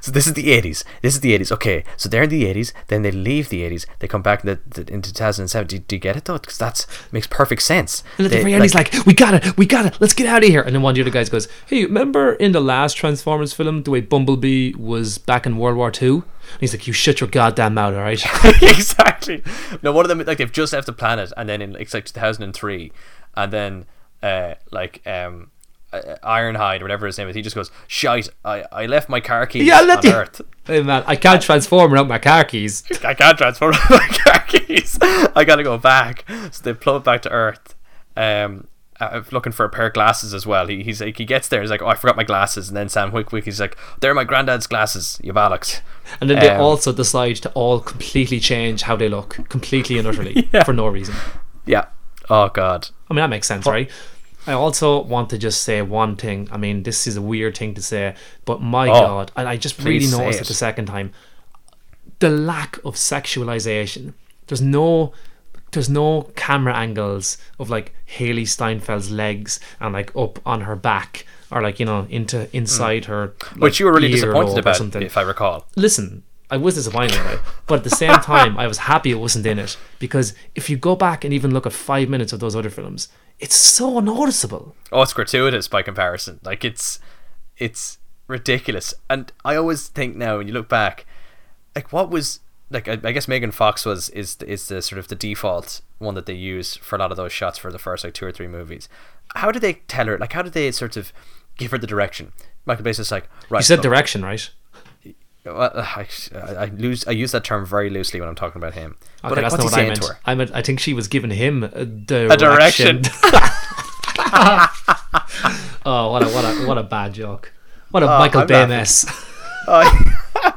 So this is the eighties. This is the eighties. Okay, so they're in the eighties. Then they leave the eighties. They come back in, the, in two thousand and seven. Do, do you get it though? Because that makes perfect sense. and the end, he's like, "We got it, we got it, let's get out of here." And then one of the other guys goes, "Hey, remember in the last Transformers film, the way Bumblebee was back in World War Two? And he's like, "You shut your goddamn mouth, all right?" exactly. No, one of them like they've just left the planet, and then in it's like 2003, and then uh like um Ironhide or whatever his name is, he just goes, "Shite! I, I left my car keys Yeah, let on the- Earth. hey man, I can't transform without my car keys. I can't transform without my car keys. I gotta go back." So they plummet back to Earth. Um. Uh, looking for a pair of glasses as well. He, he's like he gets there. He's like, "Oh, I forgot my glasses." And then Sam Witwick, he's like, "They're my granddad's glasses, you bollocks." And then they Um, also decide to all completely change how they look, completely and utterly, Yeah. for no reason. Yeah. Oh God. I mean, that makes sense, right? I also want to just say one thing. I mean, this is a weird thing to say, but my Oh, God, and I just really noticed it. it the second time. The lack of sexualization. There's no. There's no camera angles of like Hailee Steinfeld's legs and like up on her back or like you know into inside her. Hmm. Which you were really disappointed about, something if I recall. listen, I was disappointed by it, but at the same time, I was happy it wasn't in it because if you go back and even look at five minutes of those other films, it's so noticeable. Oh, it's gratuitous by comparison. Like it's it's ridiculous. And I always think now when you look back, like what was like I, I guess Megan Fox was is is the sort of the default one that they use for a lot of those shots for the first like two or three movies. How did they tell her? Like how did they sort of give her the direction? Michael Bay's just like right. You said look, direction, right? Well, I, I lose I use that term very loosely when I'm talking about him. Okay, but like, that's what's not he what I saying meant. to her? I meant I think she was giving him a direction. A direction. oh, what a what a what a bad joke. What a Oh, Michael I'm Bay mess. Oh,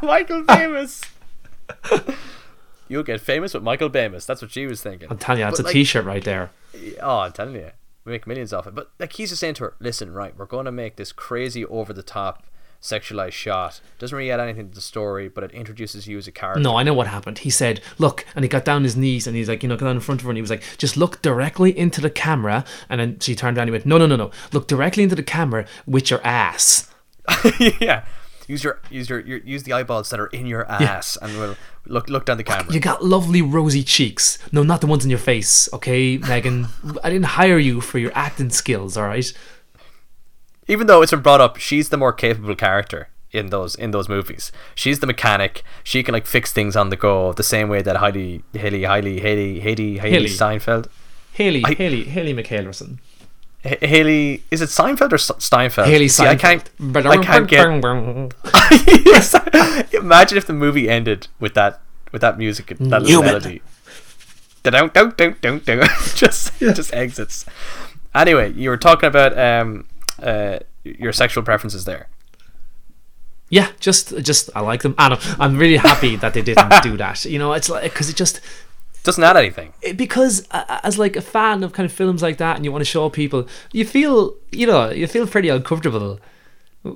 Michael Famous. You'll get famous with Michael Bamus. That's what she was thinking. I'm telling you, that's But, a like, T-shirt right there. Oh, I'm telling you, we make millions off it. But like he's just saying to her, listen, right, we're going to make this crazy, over the top, sexualized shot. Doesn't really add anything to the story, but it introduces you as a character. No, I know what happened. He said, "Look," and he got down his knees and he's like, you know, got down in front of her and he was like, "Just look directly into the camera." And then she turned around and he went, "No, no, no, no. Look directly into the camera with your ass." yeah, use your use your, your use the eyeballs that are in your ass, and we'll look look down the camera. You got lovely rosy cheeks. No, not the ones in your face. Okay, Megan. I didn't hire you for your acting skills. All right. Even though it's been brought up, she's the more capable character in those in those movies. She's the mechanic. She can like fix things on the go, the same way that Heidi Haley Haley Haley Haley Haley. Steinfeld. Haley, I- Haley, Haley McHalerson. Haley is it Seinfeld or Steinfeld? Haley See, I can't. I can't get. Yes. Imagine if the movie ended with that with that music, that little Newman. melody. Don't don't don't don't don't. Just just exits. Anyway, you were talking about um uh your sexual preferences there. Yeah, just, just I like them. Know. I'm really happy that they didn't do that. You know, it's like because it just Doesn't add anything. because uh, as like a fan of kind of films like that, and you want to show people, you feel, you know, you feel pretty uncomfortable.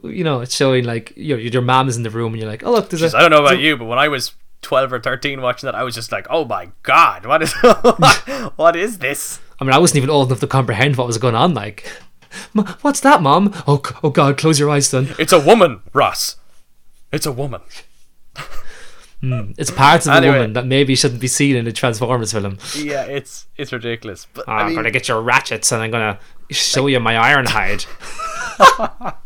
You know, it's showing like your your mom is in the room, and you're like, oh look, there's a. I don't know about you, but when I was twelve or thirteen watching that, I was just like, "Oh my god, what is what is this?" I mean, I wasn't even old enough to comprehend what was going on. Like, "M- what's that, mom? Oh, c- oh God, close your eyes, son. It's a woman, Ross. It's a woman. Hmm, it's parts of a Anyway. woman that maybe shouldn't be seen in a Transformers film. Yeah, it's it's ridiculous. But Oh, I I'm mean, gonna get your ratchets and I'm gonna show you my iron hide.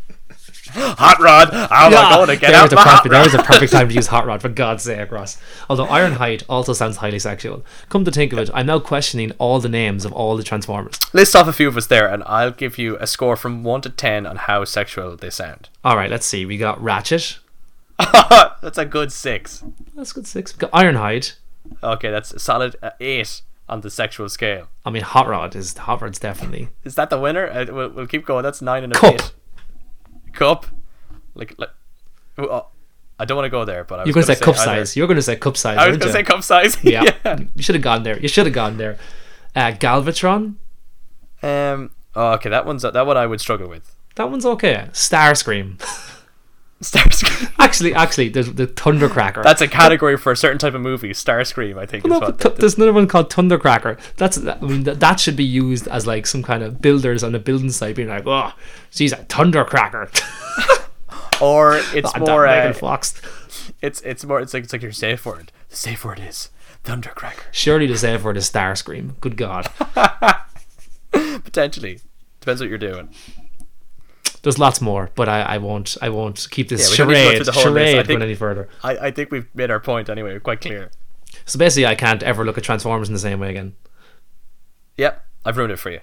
hot rod. I going to get there out was a my hot perfect, there was a perfect time to use hot rod for God's sake, Ross. Although Ironhide also sounds highly sexual. Come to think of it, I'm now questioning all the names of all the Transformers. List off a few of us there, and I'll give you a score from one to ten on how sexual they sound. All right, let's see. We got Ratchet. that's a good six. That's a good six. We got Ironhide. Okay, that's a solid uh, eight on the sexual scale. I mean, Hot Rod is Hot Rod's definitely. Is that the winner? Uh, we'll, we'll keep going. That's nine and a Cup. bit. Cup. Like, like oh, I don't want to go there, but I You're gonna say cup either- size. You're gonna say cup size. I was going to say cup size. Yeah, you should have gone there. You should have gone there. Uh, Galvatron. Um. Oh, okay, that one's that one I would struggle with. That one's okay. Starscream. Starscream. actually, actually, there's the Thundercracker. That's a category for a certain type of movie. Starscream, I think, is No, what. but th- there's another one called Thundercracker. That's I mean that, that should be used as like some kind of builders on a building site being like, oh, she's a Thundercracker. or it's Oh, more. that Uh, Fox. it's it's more. It's like it's like your safe word. The safe word is Thundercracker. Surely the safe word is Starscream. Good God. Potentially, depends what you're doing. There's lots more, but I, I won't I won't keep this Yeah, we don't need to go charade the list. I charade think- going any further. I, I think we've made our point anyway. Quite clear. So basically, I can't ever look at Transformers in the same way again. Yep, I've ruined it for you.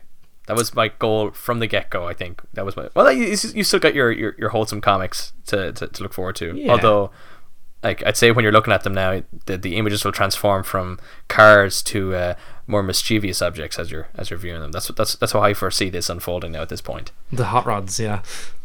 That was my goal from the get go. I think that was my. Well, you, you still got your, your, your wholesome comics to, to, to look forward to. Yeah. Although, like I'd say, when you're looking at them now, the, the images will transform from cars to uh, more mischievous objects as you're as you're viewing them. That's what that's that's how I foresee this unfolding now at this point. The hot rods, yeah.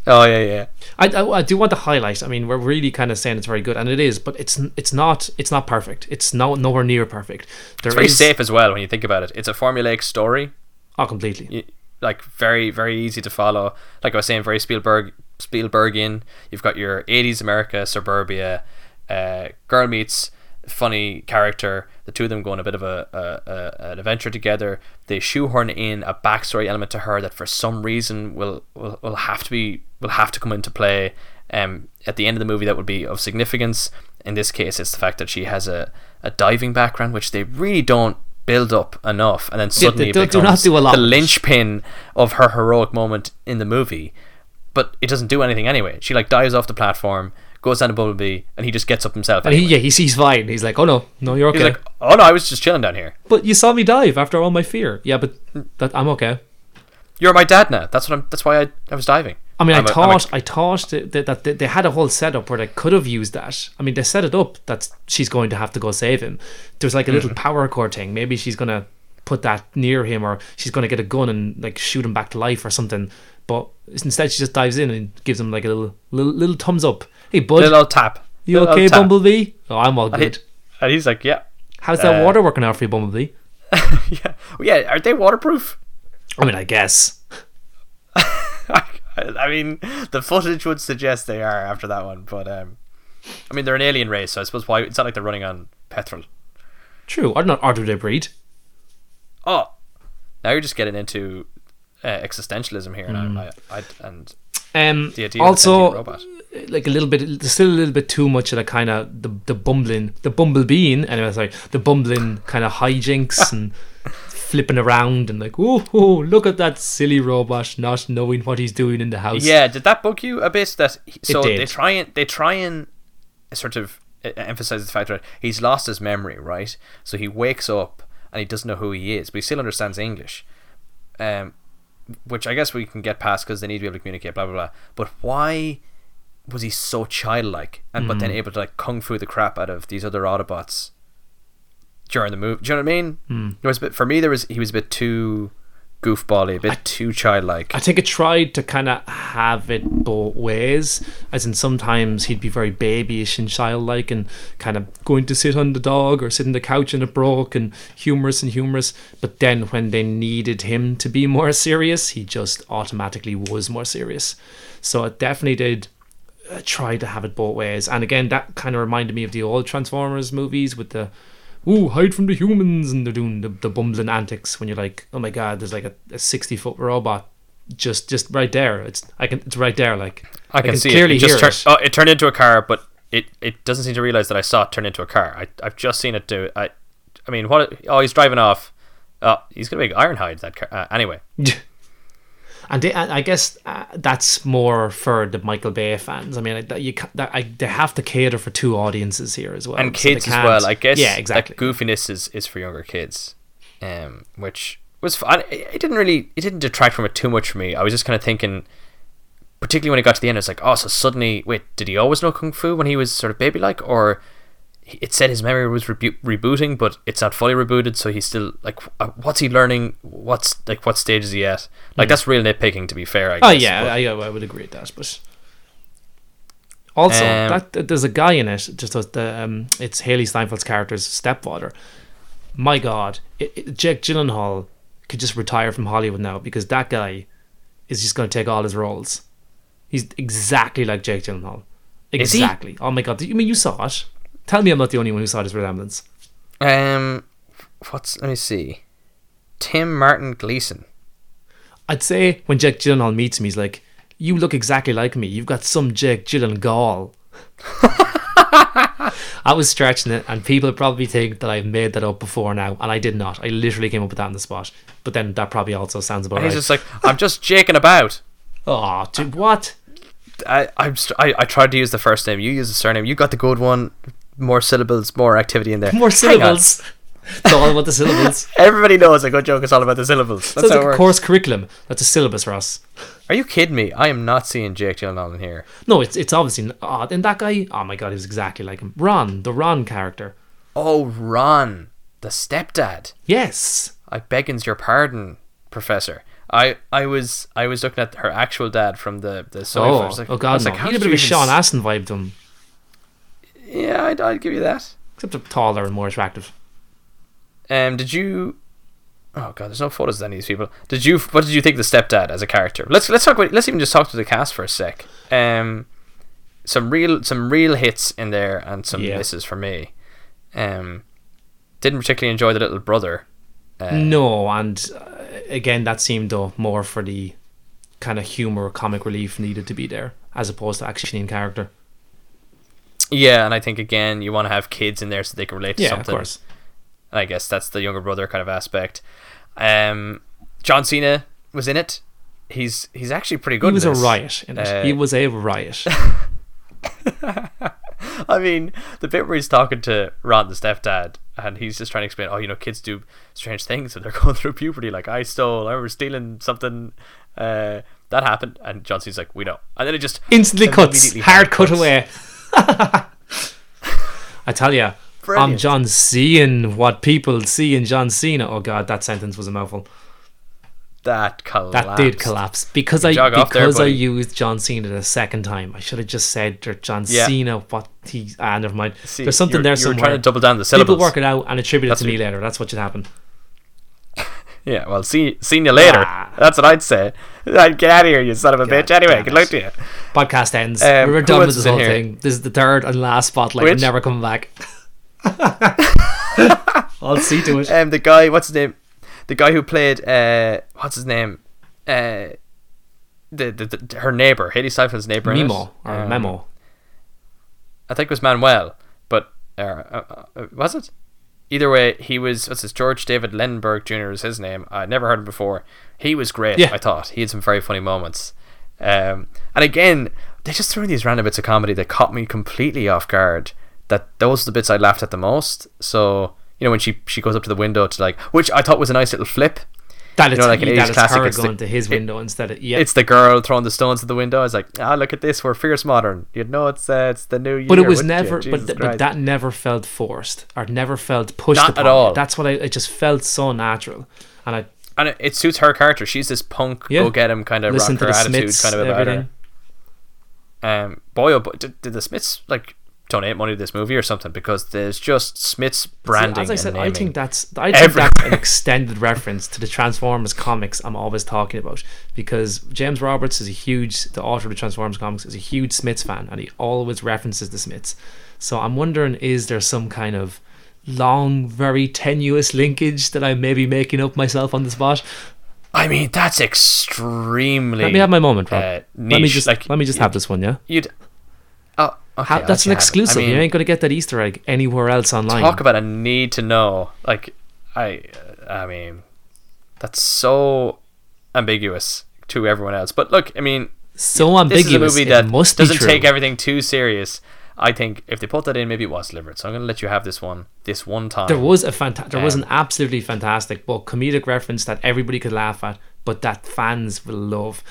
Oh yeah, yeah. I, I, I do want to highlight. I mean, we're really kind of saying it's very good, and it is, but it's it's not it's not perfect. It's no nowhere near perfect. There It's very is- safe as well when you think about it. It's a formulaic story. Oh, completely. you, like very very easy to follow. Like I was saying, very Spielberg Spielbergian. You've got your '80s America, suburbia, uh, girl meets funny character. The two of them go on a bit of a, a, a an adventure together. They shoehorn in a backstory element to her that for some reason will will, will have to be will have to come into play. Um, at the end of the movie, that would be of significance. In this case, it's the fact that she has a, a diving background, which they really don't build up enough, and then suddenly they it do- becomes do a lot the linchpin of her heroic moment in the movie. But it doesn't do anything anyway. She like dives off the platform, goes down to Bumblebee, and he just gets up himself. And he, yeah, he sees fine. He's like, oh no, no, you're okay. He's like, "Oh no, I was just chilling down here. but you saw me dive after all my fear. Yeah, but that I'm okay. You're my dad now. That's what I'm. That's why I, I was diving. I mean, I'm I a- I'm a- thought I thought that, that, that they- had a whole setup where they could have used that. I mean, they set it up that she's going to have to go save him. There's like a Mm-hmm. little power core thing. Maybe she's gonna put that near him, or she's gonna get a gun and like shoot him back to life or something. But instead, she just dives in and gives him like a little little, little thumbs up. Hey, bud, little tap. you Little okay, tap. Bumblebee? Oh, I'm all good. and he's like, yeah, How's that uh, water working out for you, Bumblebee? yeah, well, yeah. Are they waterproof? I mean, I guess. I mean, the footage would suggest they are after that one, but um, I mean, they're an alien race, so I suppose why it's not like they're running on petrol. True, or not? Or do they breed? Oh, now you're just getting into uh, existentialism here, and I, I, I, and Um, The idea of a also, robot. like a little bit, there's still a little bit too much of the kind of the the bumbling, the bumblebeing. Anyway, sorry, the bumbling kind of hijinks and flipping around and like, oh, look at that silly robot not knowing what he's doing in the house. Yeah, did that bug you a bit? That he- so they try and they try and sort of uh, emphasize the fact that he's lost his memory, right? So he wakes up and he doesn't know who he is, but he still understands English, um, which I guess we can get past because they need to be able to communicate. Blah blah blah. But why was he so childlike and but Hmm. then able to like kung fu the crap out of these other Autobots during the movie? Do you know what I mean? Hmm. It was a bit for me. There was he was a bit too goofbally, a bit too childlike. I think it tried to kind of have it both ways, as in sometimes he'd be very babyish and childlike and kind of going to sit on the dog or sit on the couch and it broke and humorous and humorous. But then when they needed him to be more serious, he just automatically was more serious. So it definitely did uh, try to have it both ways. And again, that kind of reminded me of the old Transformers movies with the. Ooh, hide from the humans, and they're doing the, the bumbling antics when you're like, oh my god, there's like a, a sixty foot robot just just right there. It's I can it's right there. Like I can, see clearly it. It hear just it. turned. Oh, it turned into a car, but it, it doesn't seem to realize that I saw it turn into a car. I I've just seen it do. it. I I mean, what? Oh, he's driving off. Oh, he's gonna make Ironhide that car. Uh, anyway, and they, I guess uh, that's more for the Michael Bay fans. I mean, you that I, they have to cater for two audiences here as well, and so kids as well. I guess. Yeah, exactly. That goofiness is, is for younger kids, um, which was fun. It, didn't really. It didn't detract from it too much for me. I was just kind of thinking. Particularly when it got to the end, it's like, oh, so suddenly, wait, did he always know kung fu when he was sort of baby-like, or he- it said his memory was rebu- rebooting, but it's not fully rebooted, so he's still like, uh, what's he learning? What's like, what stage is he at? Like, that's real nitpicking, to be fair. I. Oh guess, yeah, I, I would agree with that. But also, Um, that, that- there's a guy in it. Just the um, it's Hailee Steinfeld's character's stepfather. My God, it, it, Jake Gyllenhaal could just retire from Hollywood now because that guy is just going to take all his roles. He's exactly like Jake Gyllenhaal. Is he? Exactly. Oh my God! I mean you saw it? Tell me I'm not the only one who saw this resemblance. um, what's let me see, Tim Martin Gleason. I'd say when Jack Gyllenhaal meets me, he's like, "You look exactly like me. You've got some Jake Gyllenhaal." I was stretching it, and people probably think that I've made that up before now, and I did not. I literally came up with that on the spot. But then that probably also sounds about And right. he's just like, I'm just jaking about. oh, dude, what? I, I'm st- I, I tried to use the first name. You use the surname. You got the good one. More syllables, more activity in there. More syllables. it's all about the syllables. Everybody knows a good joke is all about the syllables. So That's it's how it like a course curriculum. That's a syllabus, Ross. Are you kidding me? I am not seeing Jake Gyllenhaal in here. No, it's it's obviously odd. And that guy, oh my god, he was exactly like him. Ron, the Ron character. Oh, Ron, the stepdad. Yes. I beggins your pardon, Professor. I, I was I was looking at her actual dad from the the sofa. Oh, was like- oh I god, was no. like, he how had a did bit of you a even Sean s- Astin vibe to him. Yeah, I'd, I'd give you that. Except they're taller and more attractive. Um, did you? Oh god, there's no photos of any of these people. Did you? What did you think of the stepdad as a character? Let's let's talk about. Let's even just talk to the cast for a sec. Um, some real some real hits in there and some Yeah. misses for me. Um, didn't particularly enjoy the little brother. Uh, no, and uh, again, that seemed though more for the kind of humor, comic relief needed to be there, as opposed to actually in character. Yeah, and I think again you want to have kids in there so they can relate to Yeah, something. of course. And I guess that's the younger brother kind of aspect. Um, John Cena was in it. He's he's actually pretty good. He was a riot in it. Uh, he was a riot. I mean, the bit where he's talking to Ron, the stepdad, and he's just trying to explain, oh, you know, kids do strange things and they're going through puberty. Like, I stole, I remember stealing something, uh, that happened. And John Cena's like, we know. And then it just Instantly cuts. Hard cut away. I tell you, I'm John seeing what people see in John Cena. Oh god, that sentence was a mouthful. That collapsed. That did collapse because I off there, because I used John Cena the second time. I should have just said John Yeah. Cena. What he? Ah, never mind. See, There's something there you were somewhere. trying to double down the syllables. People work it out and attribute it That's to me later. That's what should happen. Yeah, well, see, seen you later. Ah. That's what I'd say. I'd get out of here, you son of a God bitch. Anyway, good luck to you. Podcast ends. Um, We're done with this whole here? thing. This is the third and last spotlight. We're Which? never coming back. I'll see to it. Um, the guy, what's his name? The guy who played, uh, what's his name? Uh, the, the, the her neighbor, Hailee Steinfeld's neighbor. Memo or Um, Memo. I think it was Manuel, but uh, uh, uh, was it? Either way, he was. What's his George David Lendeborg Jr. is his name. I'd never heard him before. He was great. Yeah. I thought he had some very funny moments. Um, and again, they just threw in these random bits of comedy that caught me completely off guard. That those are the bits I laughed at the most. So you know when she she goes up to the window to like, which I thought was a nice little flip. That is, know, like an that 80s classic, it's the- going to his it- window instead of yeah. It's the girl throwing the stones at the window. I was like, ah, look at this. We're fierce modern. You'd know it's uh, it's the new year. but it was never. But, th- but that never felt forced or never felt pushed Not upon at all. That's what I. It just felt so natural, and I and it, it suits her character. She's this punk, Yeah. go get him kind of listened to rocker the attitude Smiths, kind of about everything. her. Um, boy, oh boy, did, did the Smiths like donate money to this movie or something? Because there's just Smiths branding. As I said, I think that's I think everywhere. that's an extended reference to the Transformers comics I'm always talking about because James Roberts is a huge the author of the Transformers comics is a huge Smiths fan and he always references the Smiths. So I'm wondering is there some kind of long, very tenuous linkage that I may be making up myself on the spot? I mean, that's extremely. Let me have my moment, Rob. uh, let me just like, let me just have this one, yeah. You'd. Okay, How, that's an you have it. exclusive. I mean, you ain't gonna get that Easter egg anywhere else online. talk about a need to know. Like, I, I mean, that's so ambiguous to everyone else. But look, I mean, so ambiguous. this is a movie that must doesn't take everything too serious. I think if they put that in, maybe it was deliberate. So I'm going to let you have this one, this one time. There was a fanta- there was Um, an absolutely fantastic book, comedic reference that everybody could laugh at, but that fans will love.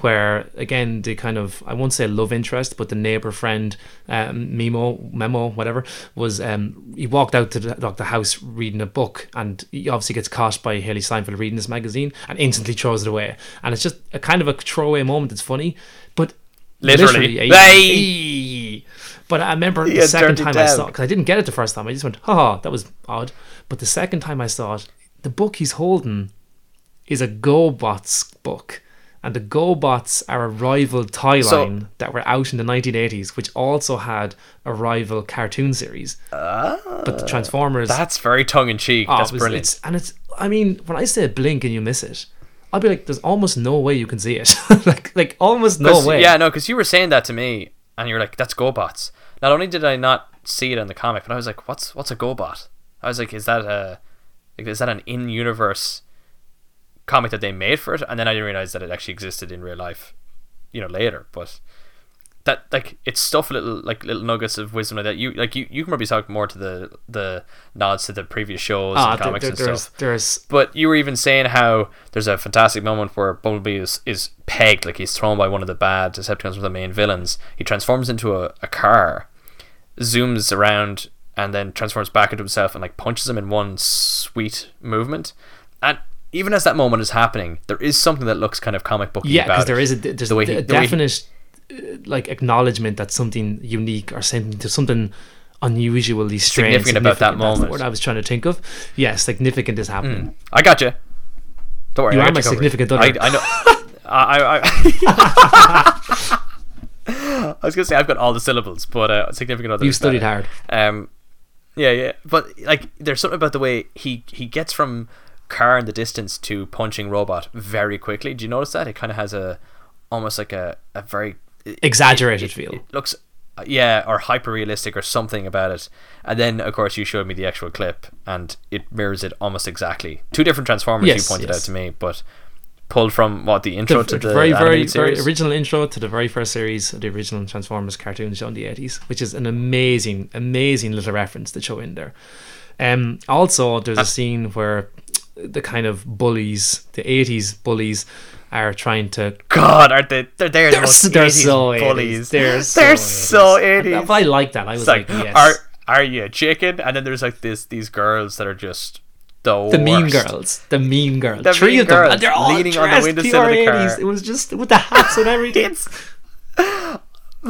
Where again the kind of I won't say love interest, but the neighbor friend, um, Memo, Memo, whatever, was um, he walked out to the, like, the house reading a book, and he obviously gets caught by Hailee Steinfeld reading this magazine, and instantly throws it away. And it's just a kind of a throwaway moment. It's funny, but Literally. eh, Hey! eh. But I remember He the second it time I saw because I didn't get it the first time. I just went, haha, that was odd. But the second time I saw it, the book he's holding is a GoBots book. And the GoBots are a rival toy So- line that were out in the 1980s, which also had a rival cartoon series. but the ah, Transformers. That's very tongue in cheek. oh, That's was- brilliant. It's, and it's, I mean, when I say blink and you miss it, I'll be like, there's almost no way you can see it. like, like almost no way. Yeah, no, because you were saying that to me, and you're like, "That's GoBots." Not only did I not see it in the comic, but I was like, "What's what's a GoBot?" I was like, "Is that a like, is that an in-universe comic that they made for it?" And then I didn't realize that it actually existed in real life, you know, later. But that like it's stuff little like little nuggets of wisdom like that. You like you, you can probably talk more to the the nods to the previous shows Ah, and comics there- and there's, stuff. there's But you were even saying how there's a fantastic moment where Bumblebee is, is pegged, like he's thrown by one of the bad Decepticons, one of the main villains. He transforms into a, a car, zooms around, and then transforms back into himself and like punches him in one sweet movement. And even as that moment is happening, there is something that looks kind of comic booky yeah because there is a there's The way a he- way he- definite uh, like acknowledgement that something unique or something to something unusually strange Significant about that significant, that's the moment. word I was trying to think of yeah significant is happening I got you. Don't worry. You I are my significant I, other. I know. I, I, I, I was gonna say I've got all the syllables, but uh, significant other. you studied better. hard Um, yeah, yeah, but like, there's something about the way he he gets from car in the distance to punching robot very quickly. Do you notice that? It kind of has a almost like a a very exaggerated it, feel it looks uh, yeah or hyper realistic or something about it and then of course you showed me the actual clip and it mirrors it almost exactly two different transformers Yes, you pointed yes. out to me but pulled from what the intro the, to the very very very original intro to the very first series of the original Transformers cartoon show in the 80s which is an amazing amazing little reference to show in there um also there's a scene where the kind of bullies the 80s bullies are trying to God, aren't they? They're they're, they're, most they're 80s so 80s. bullies. They're so They're 80s. so 80s. But I like that. I was It's like, like, yes. are are you a chicken? And then there's like this these girls that are just the, the mean girls, the mean girls, The three mean of them, girls and they're all leaning on the windowsill of the car. 80s. It was just with the hats and everything. It's.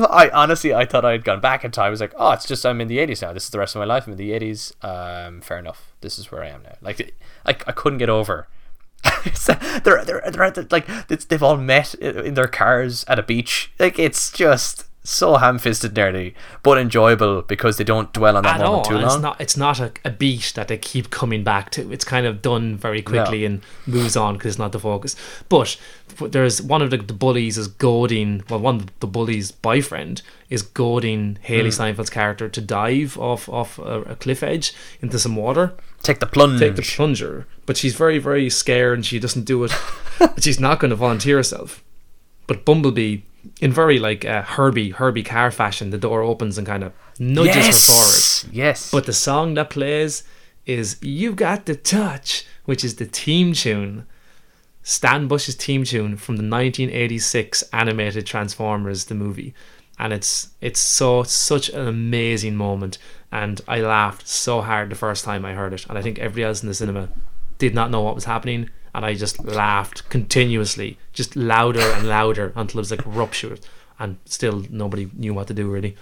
I honestly, I thought I'd gone back in time. I was like, oh, it's just I'm in the 80s now. This is the rest of my life. I'm in the 80s. Um, fair enough. This is where I am now. Like, I, I couldn't get over. they're they're they're at the, like they've all met in their cars at a beach. Like it's just so ham-fisted nearly, but enjoyable because they don't dwell on that at all. moment too long. It's not. It's not a, a beat that they keep coming back to. It's kind of done very quickly and moves on because it's not the focus. But, there's one of the, the bullies is goading. Well, one of the bullies' boyfriend is goading Hailee Hmm. Steinfeld's character to dive off off a, a cliff edge into some water. Take the plunge. Take the plunger, but she's very very scared and she doesn't do it. she's not going to volunteer herself. But Bumblebee, in very like uh, Herbie Herbie car fashion, the door opens and kind of nudges her forward. yes. Yes. But the song that plays is You Got the Touch, which is the team tune. Stan Bush's team tune from the 1986 animated Transformers the movie. And it's it's so such an amazing moment and I laughed so hard the first time I heard it and I think everybody else in the cinema did not know what was happening and I just laughed continuously just louder and louder until it was like ruptured and still nobody knew what to do really.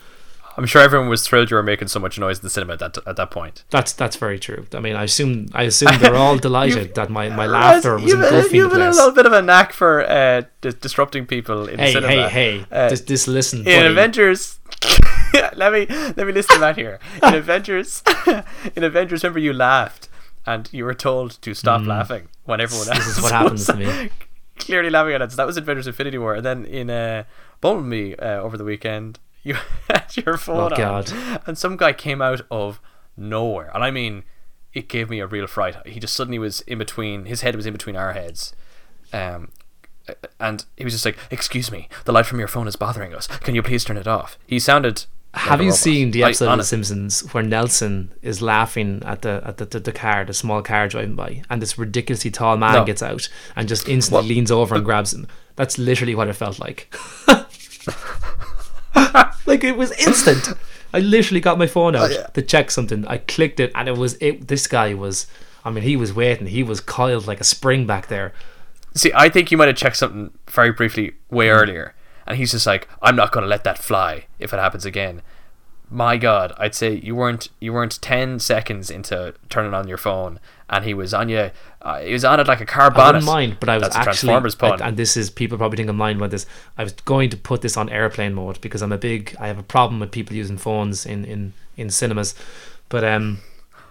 I'm sure everyone was thrilled you were making so much noise in the cinema at that at that point. That's that's very true. I mean, I assume I assume they're all delighted that my, my laughter was you've, engulfing you've the a little bit of a knack for uh, dis- disrupting people in the Hey, cinema. hey, hey! Uh, this, this listen, in buddy. Avengers. let me let me list them out here. In Avengers, in Avengers, remember you laughed and you were told to stop laughing when everyone else Mm. This is what was happens to me. Clearly laughing at it. So that was Avengers: Infinity War, and then in uh, Bumblebee uh, over the weekend, you had your phone Oh, on, God. and some guy came out of nowhere, and I mean, it gave me a real fright. He just suddenly was in between. His head was in between our heads. Um, and he was just like, "Excuse me, the light from your phone is bothering us. Can you please turn it off?" He sounded. Like Have you robot. seen the I- episode of The Simpsons where Nelson is laughing at the at the, the, the car, the small car driving by, and this ridiculously tall man No. gets out and just instantly What? leans over and grabs him? That's literally what it felt like. like it was instant. I literally got my phone out Oh, yeah. to check something. I clicked it, and it was it. This guy was. I mean, he was waiting. He was coiled like a spring back there. See, I think you might have checked something very briefly way Hmm. earlier, and he's just like, "I'm not going to let that fly if it happens again." My God, I'd say you weren't you weren't ten seconds into turning on your phone, and he was on you. Uh, he was on it like a car I bonnet. wouldn't mind, but I was That's actually, Transformers pun. and this is people probably think I'm lying about this. I was going to put this on airplane mode because I'm a big. I have a problem with people using phones in in in cinemas, but um.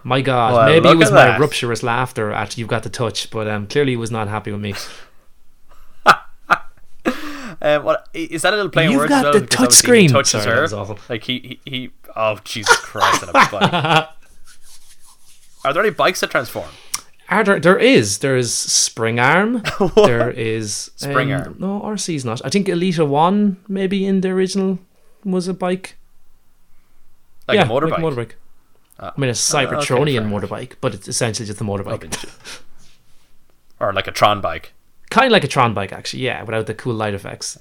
My God, Well, maybe it was my rupturous laughter at "You've Got the Touch," but um, clearly he was not happy with me. Um, what is that a little playing You've words? got as well? the Because touch screen. He touches Sorry, that her. was awful. Like he, he, he oh Jesus Christ! on a bike. Are there any bikes that transform? Are there, there is there is Spring Arm. there is Spring um, Arm. No, Arcee's not. I think Elita One maybe in the original was a bike. Like yeah, a motorbike? Like a motorbike. Ah. I mean, a Cybertronian fair enough. motorbike, but it's essentially just a motorbike. or like a Tron bike? Kind of like a Tron bike, actually. Yeah, without the cool light effects.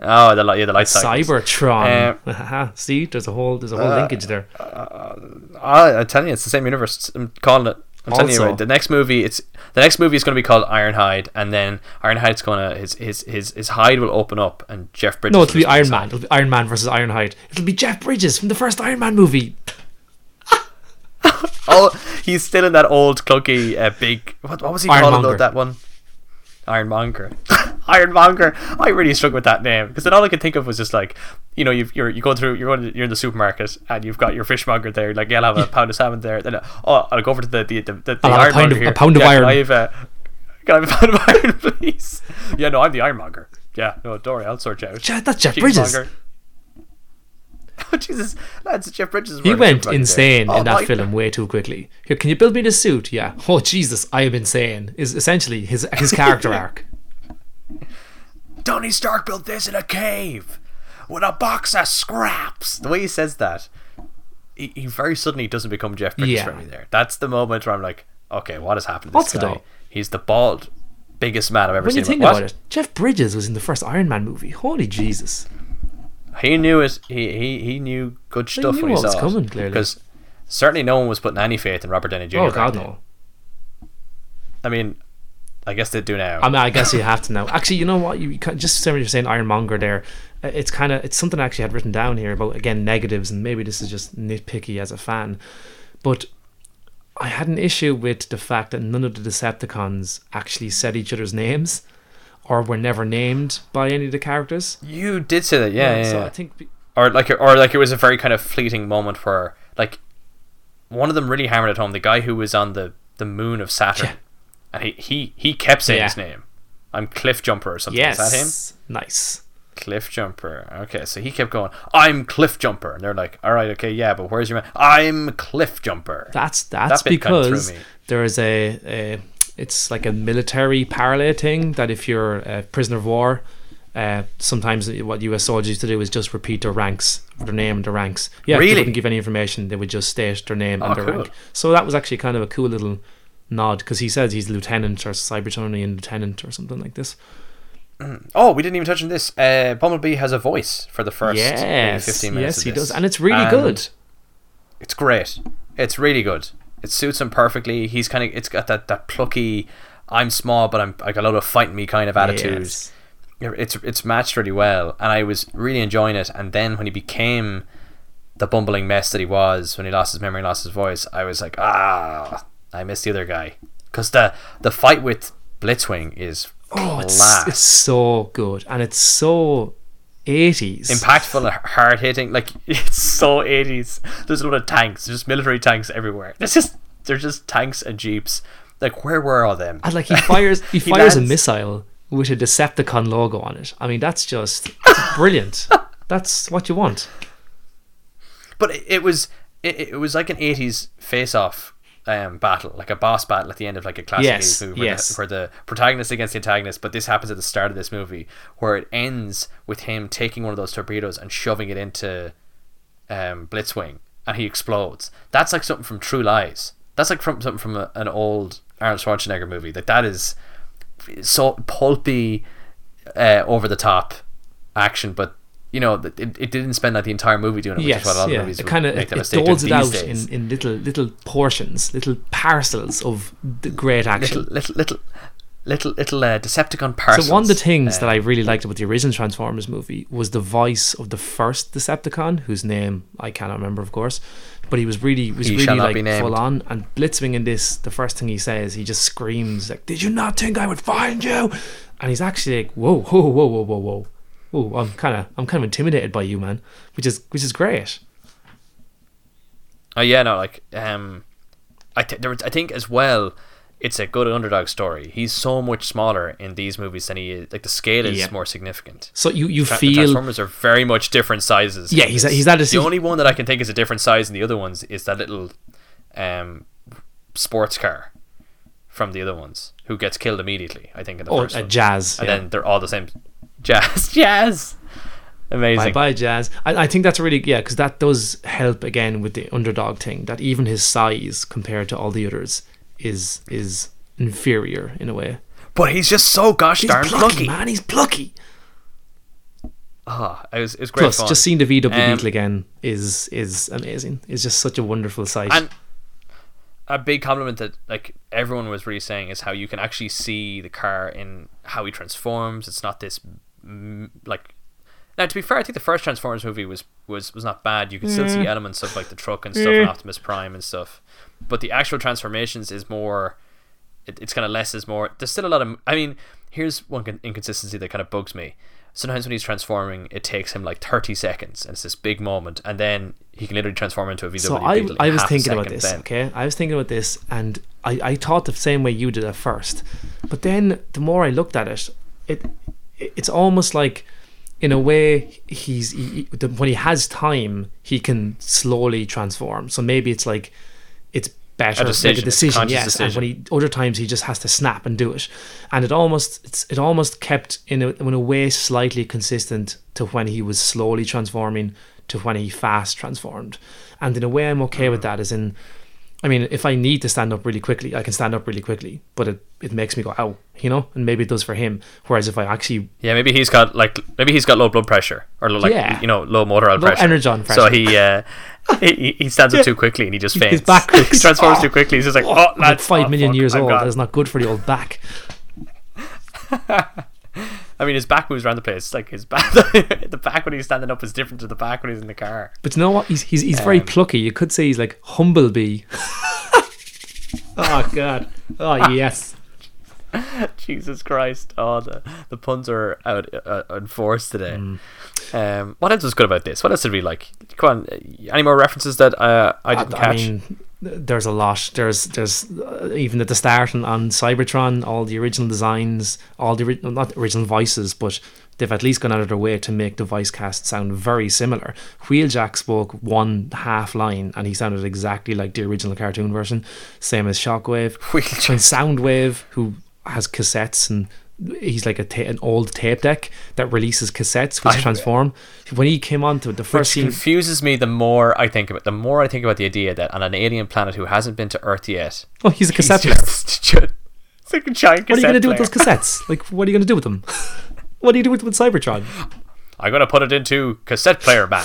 Oh, the li- yeah, the light cycles. Cybertron. See, there's a whole there's a whole uh, linkage there. Ah, I'm telling you, it's the same universe. I'm calling it. I'm telling you, right, the next movie, it's the next movie is going to be called Ironhide, and then Ironhide's going to his his his his hide will open up, and Jeff Bridges. No, it'll be Iron. Man. It'll be Iron Man versus Ironhide. It'll be Jeff Bridges from the first Iron Man movie. Oh, he's still in that old clunky uh, big. What, what was he called Ironmonger. That one. Ironmonger. Ironmonger. I really struggled with that name because then all I could think of was just like, you know, you've, you're you go through, you're going, to, you're in the supermarket and you've got your fishmonger there. Like, yeah, I'll have a pound of salmon there. Then, uh, oh, I'll go over to the the the, the, have a ironmonger pound of- here. a pound of yeah, iron. Can I have a, can I have a pound of iron, please? Yeah, no, I'm the ironmonger. Yeah, no, don't worry, I'll sort you out. That's Jeff Bridges. Oh Jesus, lads! Jeff Bridges. He went insane there. in oh that my- film way too quickly. Here, can you build me the suit? Yeah. Oh Jesus, I am insane. Is essentially his his character arc. Tony Stark built this in a cave with a box of scraps. The way he says that, he, he very suddenly doesn't become Jeff Bridges Yeah. for me there. That's the moment where I'm like, okay, what has happened to What's it guy? all? He's the bald, biggest man I've ever When seen. you think What? about it, Jeff Bridges was in the first Iron Man movie. Holy Jesus. He knew it. He he, he knew good stuff knew when he what was saw coming, it. clearly. Because certainly no one was putting any faith in Robert Downey Jr. Oh back God then. no. I mean, I guess they do now. I mean, I guess you have to now. Actually, you know what? You, you can, just saying you're saying Ironmonger there. uh, It's kind of it's something I actually had written down here about again negatives, and maybe this is just nitpicky as a fan, but I had an issue with the fact that none of the Decepticons actually said each other's names. Or were never named by any of the characters. You did say that, yeah, yeah. so yeah. I think be- or like or like it was a very kind of fleeting moment where like one of them really hammered it home. The guy who was on the the moon of Saturn, Yeah. and he he he kept saying Yeah. his name. I'm Cliffjumper or something. yes, Is that him? Nice. Cliffjumper. Okay, so he kept going. I'm Cliffjumper, and they're like, all right, okay, yeah, but where's your man? I'm Cliffjumper. That's that's kinda because there is a, a it's like a military parallel thing that if you're a prisoner of war, uh, sometimes what U.S. soldiers used to do is just repeat their ranks, their name and their ranks. Yeah, Really? they wouldn't give any information; they would just state their name Oh, and their cool. rank. So that was actually kind of a cool little nod because he says he's lieutenant or Cybertronian lieutenant or something like this. Oh, we didn't even touch on this. Uh, Bumblebee has a voice for the first yes, 15 minutes. yes, he does, and it's really And good. It's great. It's really good. It suits him perfectly. He's kind of. It's got that that plucky. I'm small, but I'm like a lot of fight me kind of attitude. Yes. It's it's matched really well, and I was really enjoying it. And then when he became the bumbling mess that he was, when he lost his memory, and lost his voice, I was like, ah, I miss the other guy. Because the the fight with Blitzwing is Oh, it's, it's so good, and it's so 80s. impactful, and hard hitting. Like it's so eighties. There's a lot of tanks, just military tanks everywhere. There's just there's just tanks and jeeps. Like where were all them? And like he fires, he, He fires a missile with a Decepticon logo on it. I mean, that's just it's brilliant. That's what you want. But it, it was it, it was like an eighties face off um, battle, like a boss battle at the end of like a classic Yes, movie where, yes. the, where the protagonist against the antagonist. But this happens at the start of this movie where it ends with him taking one of those torpedoes and shoving it into um, Blitzwing, and he explodes. That's like something from True Lies. That's like from something from a, an old Arnold Schwarzenegger movie. Like that is so pulpy, uh, over the top action, but. You know, it, it didn't spend like the entire movie doing it, which Yes, is what a lot of yeah. movies It kind of make it, it doles it out days. in, in little little portions, little parcels of the great action. little little little little little uh, Decepticon parcels. So one of the things Uh, that I really liked about the original Transformers movie was the voice of the first Decepticon, whose name I cannot remember, of course, but he was really was really like full on. And Blitzwing in this, the first thing he says, he just screams like, "Did you not think I would find you?" And he's actually like, "Whoa, whoa, whoa, whoa, whoa, whoa." Oh, I'm kind of, I'm kind of intimidated by you, man, which is, which is great. oh yeah, no, like um, I th- there was, I think as well, it's a good underdog story. He's so much smaller in these movies than he is. Like the scale is Yeah. more significant. So you, you Tra- the feel Transformers are very much different sizes. Yeah, he's- this. he's at a- the only one that I can think is a different size than the other ones is that little um sports car from the other ones who gets killed immediately. I think in the oh, first a one. jazz. and yeah. then they're all the same. Jazz, jazz, amazing. Bye bye, Jazz. I, I think that's really yeah, because that does help again with the underdog thing. That even his size compared to all the others is is inferior in a way. But he's just so gosh He's darn plucky, plucky. man. He's plucky. Ah, it was it was great Plus, fun. just seeing the VW Um, Beetle again is is amazing. It's just such a wonderful sight. and a big compliment that like everyone was really saying is how you can actually see the car in how he transforms. It's not this like. Now, to be fair, I think the first Transformers movie was was was not bad. You could still see mm. elements of like the truck and stuff and Optimus Prime and stuff, but the actual transformations is more. It, it's kind of less is more. There's still a lot of. I mean, here's one inconsistency that kind of bugs me. Sometimes when he's transforming, it takes him like 30 seconds, and it's this big moment, and then he can literally transform into a VW so I, I was thinking about this. then. Okay, I was thinking about this, and I, I thought the same way you did at first, but then the more I looked at it, it it's almost like, in a way, he's he, he- when he has time, he can slowly transform. So maybe it's like, it's better A make decision, a a decision, yes. And when he other times he just has to snap and do it, and it almost it's it almost kept in a in a way slightly consistent to when he was slowly transforming to when he fast transformed, and in a way I'm okay Mm. with that. As in, I mean, if I need to stand up really quickly, I can stand up really quickly, but it it makes me go ow, you know, and maybe it does for him. Whereas if I actually Yeah, maybe he's got like maybe he's got low blood pressure or low, like Yeah. you know low motor Low pressure. energon So pressure. he uh, he, he stands up too quickly and he just faints. His back he transforms Oh. too quickly. He's just like, oh, I'm like five oh, million fuck, years I'm old. gone." That's not good for the old back. I mean, his back moves around the place. Like his back, the back when he's standing up is different to the back when he's in the car. But you know what? He's he's, he's very Um, plucky. You could say he's like humblebee. oh god. Oh yes. Jesus Christ! Oh, the the puns are out uh, in force today. Mm. Um, what else was good about this? What else did we like? Come on, uh, any more references that uh, I didn't I, catch? I mean, there's a lot. There's there's uh, even at the start on, on Cybertron, all the original designs, all the ori- not original voices, but they've at least gone out of their way to make the voice cast sound very similar. Wheeljack spoke one half line, and he sounded exactly like the original cartoon version. Same as Shockwave. Wheeljack. And Soundwave, who has cassettes and he's like a ta- an old tape deck that releases cassettes which I- transform. When he came on to the first scene, confuses me the more I think about the more I think about the idea that on an alien planet who hasn't been to Earth yet, oh, he's a cassette player. just, just it's like a giant What are you going to do with those cassettes? Like, what are you going to do with them? what do you do with, with Cybertron? I'm gonna put it into cassette player man.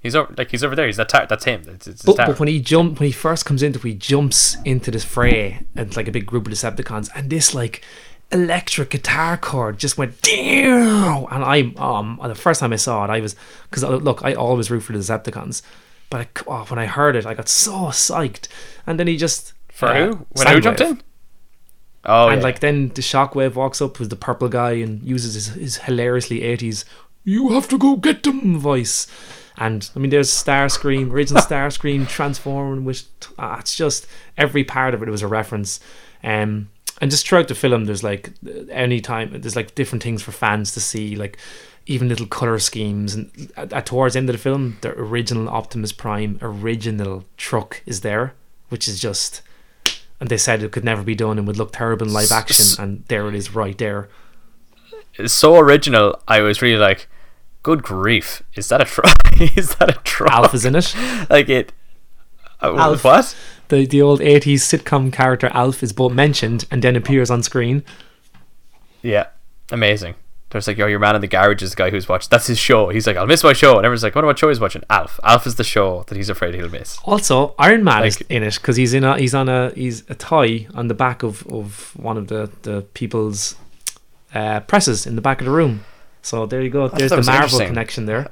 He's over, like he's over there. He's that that's him. It's, it's But, but when he jump, when he first comes into, he jumps into this fray and like a big group of Decepticons, and this like electric guitar chord just went down. And I, um, the first time I saw it, I was because look, I always root for the Decepticons, but I, oh, when I heard it, I got so psyched. And then he just For uh, who? When who jumped in? Oh, and yeah. like then the Shockwave walks up with the purple guy and uses his, his hilariously 80s you have to go get them voice and I mean there's Starscream original Starscream transforming with ah, it's just every part of it was a reference um and just throughout the film there's like any time there's like different things for fans to see like even little color schemes and at, at towards the end of the film the original Optimus Prime original truck is there which is just and they said it could never be done and would look terrible in live action and there it is right there it's so original. I was really like, good grief, is that a truck? is that a truck? Alf is in it like it. Uh, Alf. What? the the old 80s sitcom character Alf is both mentioned and then appears on screen Yeah, amazing. There's like, yo, your man in the garage is the guy who's watching. That's his show. He's like, I'll miss my show. And everyone's like, what what show he's watching? Alf. Alf is the show that he's afraid he'll miss. also Iron Man is in it because he's in a he's on a he's a toy on the back of of one of the the people's uh, presses in the back of the room so there you go there's the Marvel connection there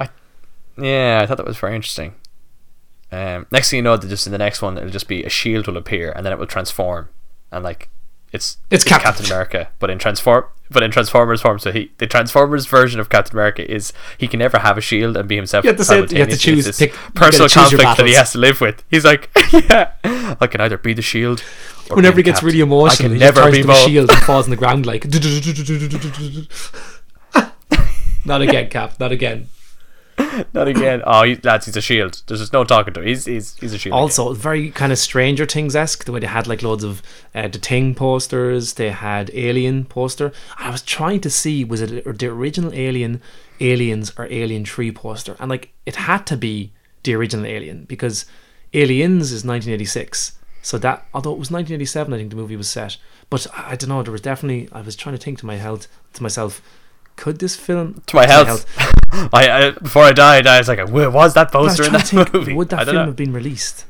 Yeah, I thought that was very interesting. Um, next thing you know, just in the next one, it'll just be a shield will appear, and then it will transform, and like it's It's Captain. America, but in transform, but in Transformers form. So he, the Transformers version of Captain America is he can never have a shield and be himself. You have to say- you have to choose- pick- this personal choose conflict that he has to live with. He's like, yeah, I can either be the shield. Whenever he gets the really emotional I he never be the shield and falls on the ground like not again Cap not again Not again. Oh, he, lads, he's a shield. There's just no talking to him. He's he's he's a shield. again. Also, very kind of Stranger Things esque. The way they had like loads of uh, the Thing posters, they had Alien poster. I was trying to see was it the original Alien, Aliens, or Alien Three poster, and like it had to be the original Alien because Aliens is 1986. So that although it was 1987, I think the movie was set. But I, I don't know. There was definitely I was trying to think to my health to myself. Could this film to my health. I, I before I died, I was like, where was that I poster in that think, movie? would I that don't film know. have been released?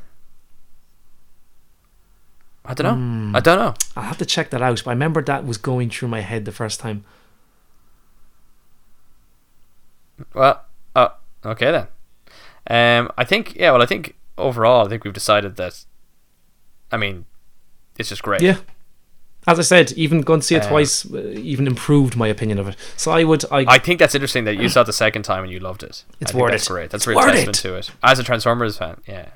I don't know. Hmm. I don't know. I'll have to check that out. But I remember that was going through my head the first time. Well, uh, okay then. Um, I think yeah. Well, I think overall, I think we've decided that. I mean, it's just great. Yeah. As I said, even going to see it Um, twice uh, even improved my opinion of it. So I would, I, I think that's interesting that you saw it the second time and you loved it. It's worth that's it. great. That's a real testament it. to it. As a Transformers fan, yeah.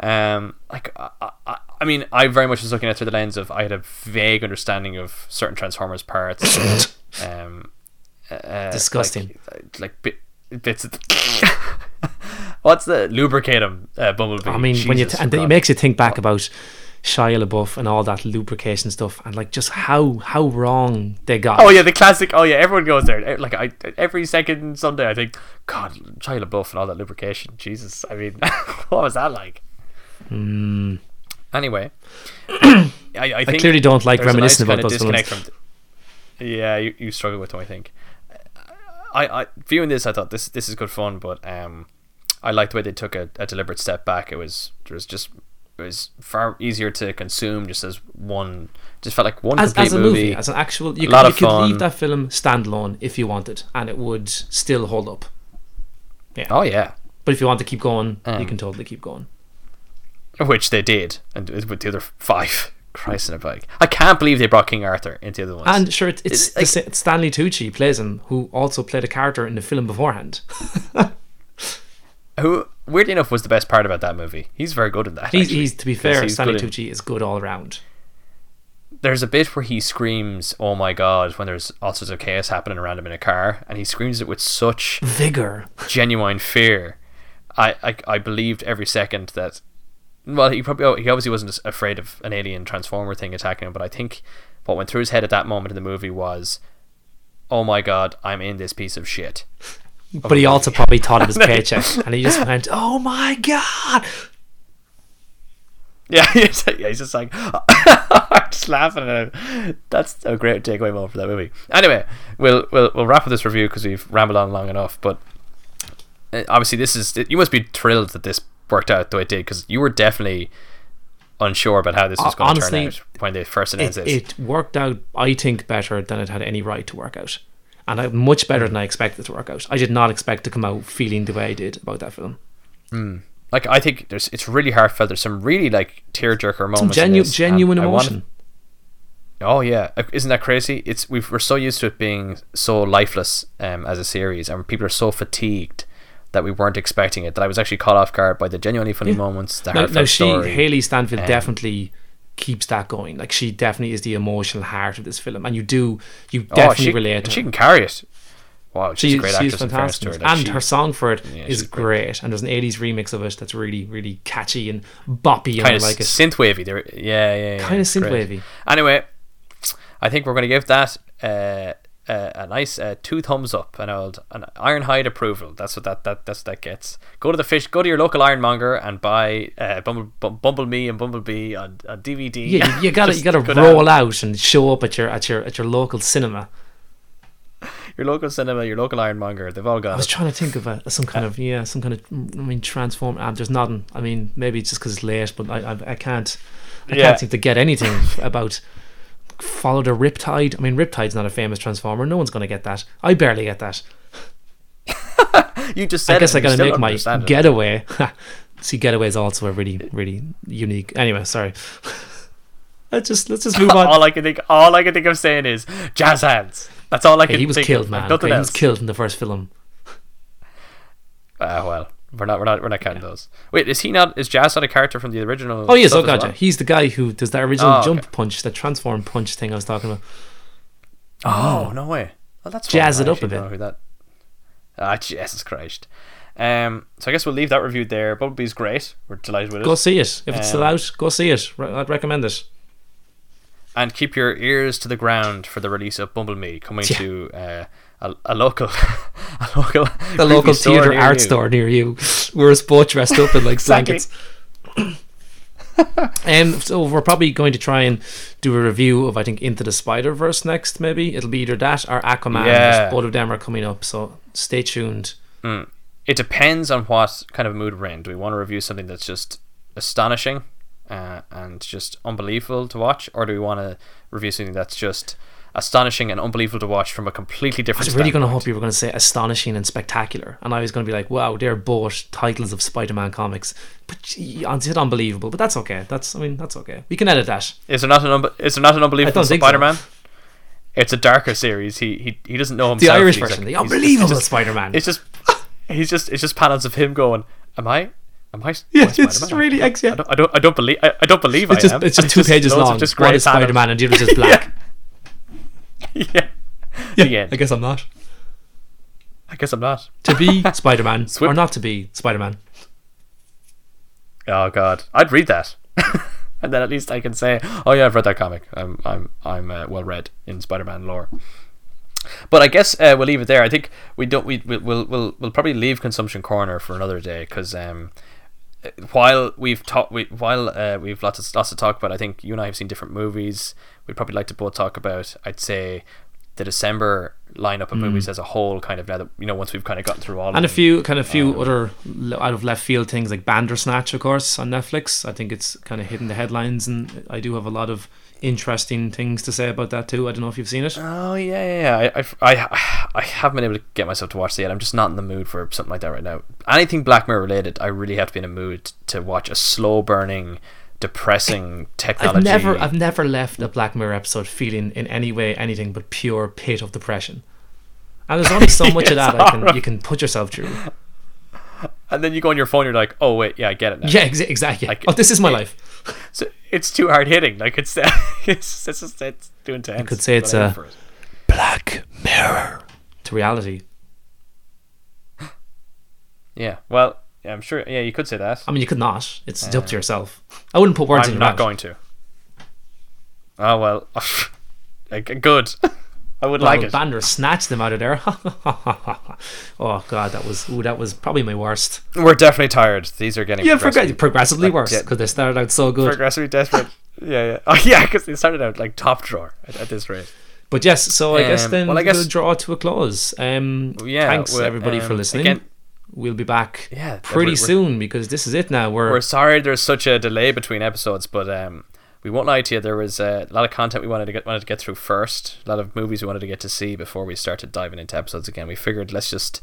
Um, like I, I, I mean, I very much was looking at it through the lens of I had a vague understanding of certain Transformers parts. um, uh, Disgusting. Like, like bit, bits. Of What's the lubricate 'em, uh, Bumblebee? I mean, when you t- and then it makes you think back about Shia LaBeouf and all that lubrication stuff, and like just how how wrong they got. Oh yeah, the classic. Oh yeah, everyone goes there. Eh, Like I, every second Sunday, I think, God, Shia LaBeouf and all that lubrication. Jesus, I mean, what was that like? Mm. Anyway, I, I, I clearly don't like reminiscing nice about those films. from. yeah, you, you struggle with them. I think. I, I viewing this, I thought this this is good fun, but um, I liked the way they took a, a deliberate step back. It was there was just it was far easier to consume just as one. Just felt like one As, complete as a movie, as an actual, you, could, you could leave that film standalone if you wanted, and it would still hold up. Yeah. oh yeah, But if you want to keep going, you Um, can totally keep going. which they did, and with the other five Christ in a bike. I can't believe they brought King Arthur into the other ones. And sure, it- it's, It's like- it's Stanley Tucci plays him, who also played a character in the film beforehand. Who, weirdly enough, was the best part about that movie. He's very good in that. He's, actually, he's to be fair, Stanley good in- is good all around. there's a bit where he screams, "Oh my god!" when there's all sorts of chaos happening around him in a car, and he screams it with such Vigor. genuine fear. I, I, I believed every second that. Well, he probably he obviously wasn't afraid of an alien transformer thing attacking him, but I think what went through his head at that moment in the movie was, "Oh my god, I'm in this piece of shit." But he also probably thought of his paycheck, and he just went, "Oh my god!" Yeah, he's, yeah, he's just like just laughing at it. That's a great takeaway moment for that movie. Anyway, we'll we'll we'll wrap up this review because we've rambled on long enough. But uh, obviously, this is you must be thrilled that this worked out the way it did because you were definitely unsure about how this was going to turn out when they first announced it. it worked out, I think, better than it had any right to work out, and I, much better than I expected it to work out. I did not expect to come out feeling the way I did about that film. Like I think there's it's really heartfelt. There's some really like tearjerker moments. Some genu- genuine emotion. Oh yeah, Uh, isn't that crazy? It's we've, we're so used to it being so lifeless um, as a series, and people are so fatigued that we weren't expecting it. That I was actually caught off guard by the genuinely funny Yeah. moments, the Now, heartfelt now she. Hailee Steinfeld, Um, definitely keeps that going. Like she definitely is the emotional heart of this film, and you do you oh, definitely she, relate to she her. can carry it. Wow, she's She, a great she's actress. in to fantastic, her. Like, and she- her song for it is Yeah, she's great. great. And there's an '80s remix of it that's really, really catchy and boppy, and kind I of like it. synth wavy. Yeah, yeah, yeah. Kind of synth-wavy. Anyway, I think we're going to give that uh, uh, a nice uh, two thumbs up, an old an Ironhide approval. That's what that, that that's what that gets. Go to the fish. Go to your local ironmonger and buy uh, Bumble, Bum- Bumblebee and Bumblebee on, on DVD. Yeah, you, you gotta you gotta go down roll out and show up at your at your at your local cinema. your local cinema, your local ironmonger. They've all got. I was it. trying to think of a, some kind of yeah, some kind of I mean transform. Um, there's nothing. I mean, maybe it's just because it's late, but I I, I can't I Yeah. can't seem to get anything about follow a Riptide. I mean, Riptide's not a famous transformer. No one's gonna get that. I barely get that. You just said I guess it, I gotta make my it. getaway. See, getaway is also a really really unique. Anyway, sorry. let's just let's just move on. all I can think, all I can think of saying is jazz hands. That's all I can. He was killed, of, man. Nothing Okay, he was killed in the first film. Ah, well, we're not, we're not, we're not counting those. Wait, is he not? Is Jazz not a character from the original? Oh yes, stuff oh as god, well? He's the guy who does that original Oh, okay. jump punch, that transform punch thing I was talking about. Oh no way! Well, that's Jazz fun. it I up a bit. who that. Ah, Jesus Christ! Um, so I guess we'll leave that review there. Bumblebee's great. We're delighted with it. Go see it if it's still Um, out. Go see it. Re- I'd recommend it. And keep your ears to the ground for the release of Bumblebee coming Yeah. to uh, a, a local, a local, The local theatre art you. store near you. We're us both dressed up in like Exactly. blankets. Um, so we're probably going to try and do a review of I think Into the Spider Verse next. Maybe it'll be either that or Aquaman. Yeah. Both of them are coming up, so stay tuned. Mm. It depends on what kind of mood we're in. Do we want to review something that's just astonishing uh, and just unbelievable to watch, or do we want to review something that's just astonishing and unbelievable to watch from a completely different. I was really going to hope you were going to say astonishing and spectacular, and I was going to be like, "Wow, they're both titles of Spider-Man comics," but gee, I said unbelievable. But that's okay. That's I mean that's okay. We can edit that. Is there not an unbe- is there not an unbelievable think so. Spider-Man? It's a darker series. He he, he doesn't know himself. The. Irish version, like- the unbelievable It's just, Spider-Man. it's just he's just it's just panels of him going, "Am I? Am I? Yeah, I it's Spider-Man? really ex- yeah. I don't, I don't I don't believe I, I don't believe It's I just am." it's just two pages loads long. Just One is Spider-Man and the other is just black. yeah. yeah. I guess I'm not I guess I'm not. to be Spider-Man Swip- or not to be Spider-Man. Oh God, I'd read that, and then at least I can say, "Oh yeah, I've read that comic. I'm I'm I'm uh, well read in Spider-Man lore." But I guess uh, we'll leave it there. I think we don't. We we'll we'll we'll, probably leave consumption corner for another day because um, while we've talked, we, while uh, we've lots of lots to talk about, I think you and I have seen different movies. We'd probably like to both talk about. I'd say the December lineup of movies as a whole, kind of now that you know once we've kind of gotten through all of And a few kind of few Um, other out of left field things like Bandersnatch, of course, on Netflix. I think it's kind of hitting the headlines, and I do have a lot of interesting things to say about that too. I don't know if you've seen it. Oh yeah, yeah. yeah. I, I, I, haven't been able to get myself to watch it yet. I'm just not in the mood for something like that right now. Anything Black Mirror related, I really have to be in a mood to watch a slow burning depressing technology. I've never, I've never left a Black Mirror episode feeling in any way anything but pure pit of depression. And there's only so much of that I can, you can put yourself through. and then you go on your phone, you're like, oh wait, yeah, I get it now. Yeah, exa- exactly. Like, oh, this is my it- life. So it's too hard hitting. Like it's it's it's just it's too intense. You could say it's a- it. Black Mirror to reality. yeah. Well, yeah, I'm sure. Yeah, you could say that. I mean, you could not. It's up to yourself. I wouldn't put words in I'm your not mouth. going to. Oh well, like, good. I would like it. Bander snatched them out of there. oh god, that was ooh, that was probably my worst. We're definitely tired. These are getting Yeah, progressively, progressively, like, worse because they started out so good. progressively desperate. yeah, yeah. Oh yeah, because they started out like top drawer at, at this rate. But yes, so I guess Um, then well, I guess- we'll draw to a close. Um, Yeah, thanks well, everybody for um, listening. again- we'll be back Yeah, pretty we're- soon because this is it now. We're, We're sorry there's such a delay between episodes, but um, we won't lie to you. There was uh, a lot of content we wanted to get wanted to get through first. A lot of movies we wanted to get to see before we started diving into episodes again. We figured let's just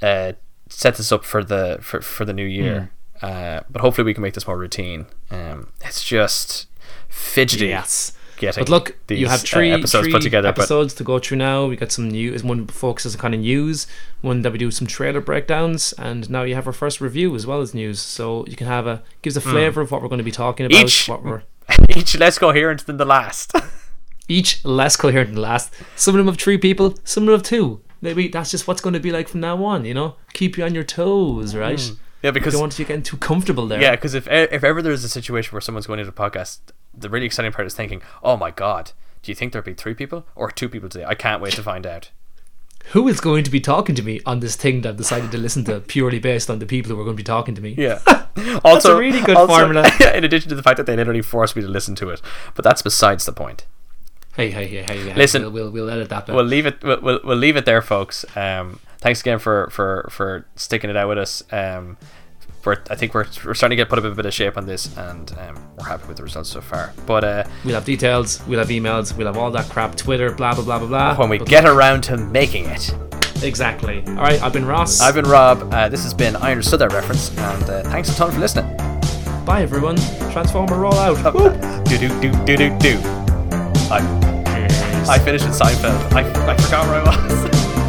uh, set this up for the for, for the new year. Hmm. Uh, but hopefully we can make this more routine. Um, it's just fidgety yes. getting. But look, these, you have uh, three episodes three put together. But episodes to go through now. We got some news. One focuses on kind of news. One that we do some trailer breakdowns, and now you have our first review as well as news. So you can have a gives a flavour of what we're going to be talking about. Hmm. Each- what we're each less coherent than the last. each less coherent than the last. Some of them have three people. Some of them have two. Maybe that's just what's going to be like from now on. You know, keep you on your toes, hmm. right? yeah, because Don't want you getting too comfortable there. Yeah, because if if ever there's a situation where someone's going into a podcast, the really exciting part is thinking, "Oh my god, do you think there'll be three people or two people today? I can't wait to find out." Who is going to be talking to me on this thing that I've decided to listen to purely based on the people who are going to be talking to me? Yeah. also, a really good also- formula. in addition to the fact that they literally forced me to listen to it, but that's besides the point. Hey, hey, hey, hey, hey. Listen, we'll, we'll, we'll edit that. We'll leave it. We'll, we'll, we'll leave it there, folks. Um, thanks again for for for sticking it out with us. Um, we're, I think we're, we're starting to get put a bit of shape on this, and um, we're happy with the results so far. But uh, We'll have details, we'll have emails, we'll have all that crap, Twitter, blah, blah, blah, blah, blah. when we But- get around to making it. Exactly. All right, I've been Ross. I've been Rob. Uh, this has been I Understood That Reference, and uh, thanks a ton for listening. Bye, everyone. Transformer roll out. do do do do do do. I I finished with Seinfeld. I, I forgot where I was.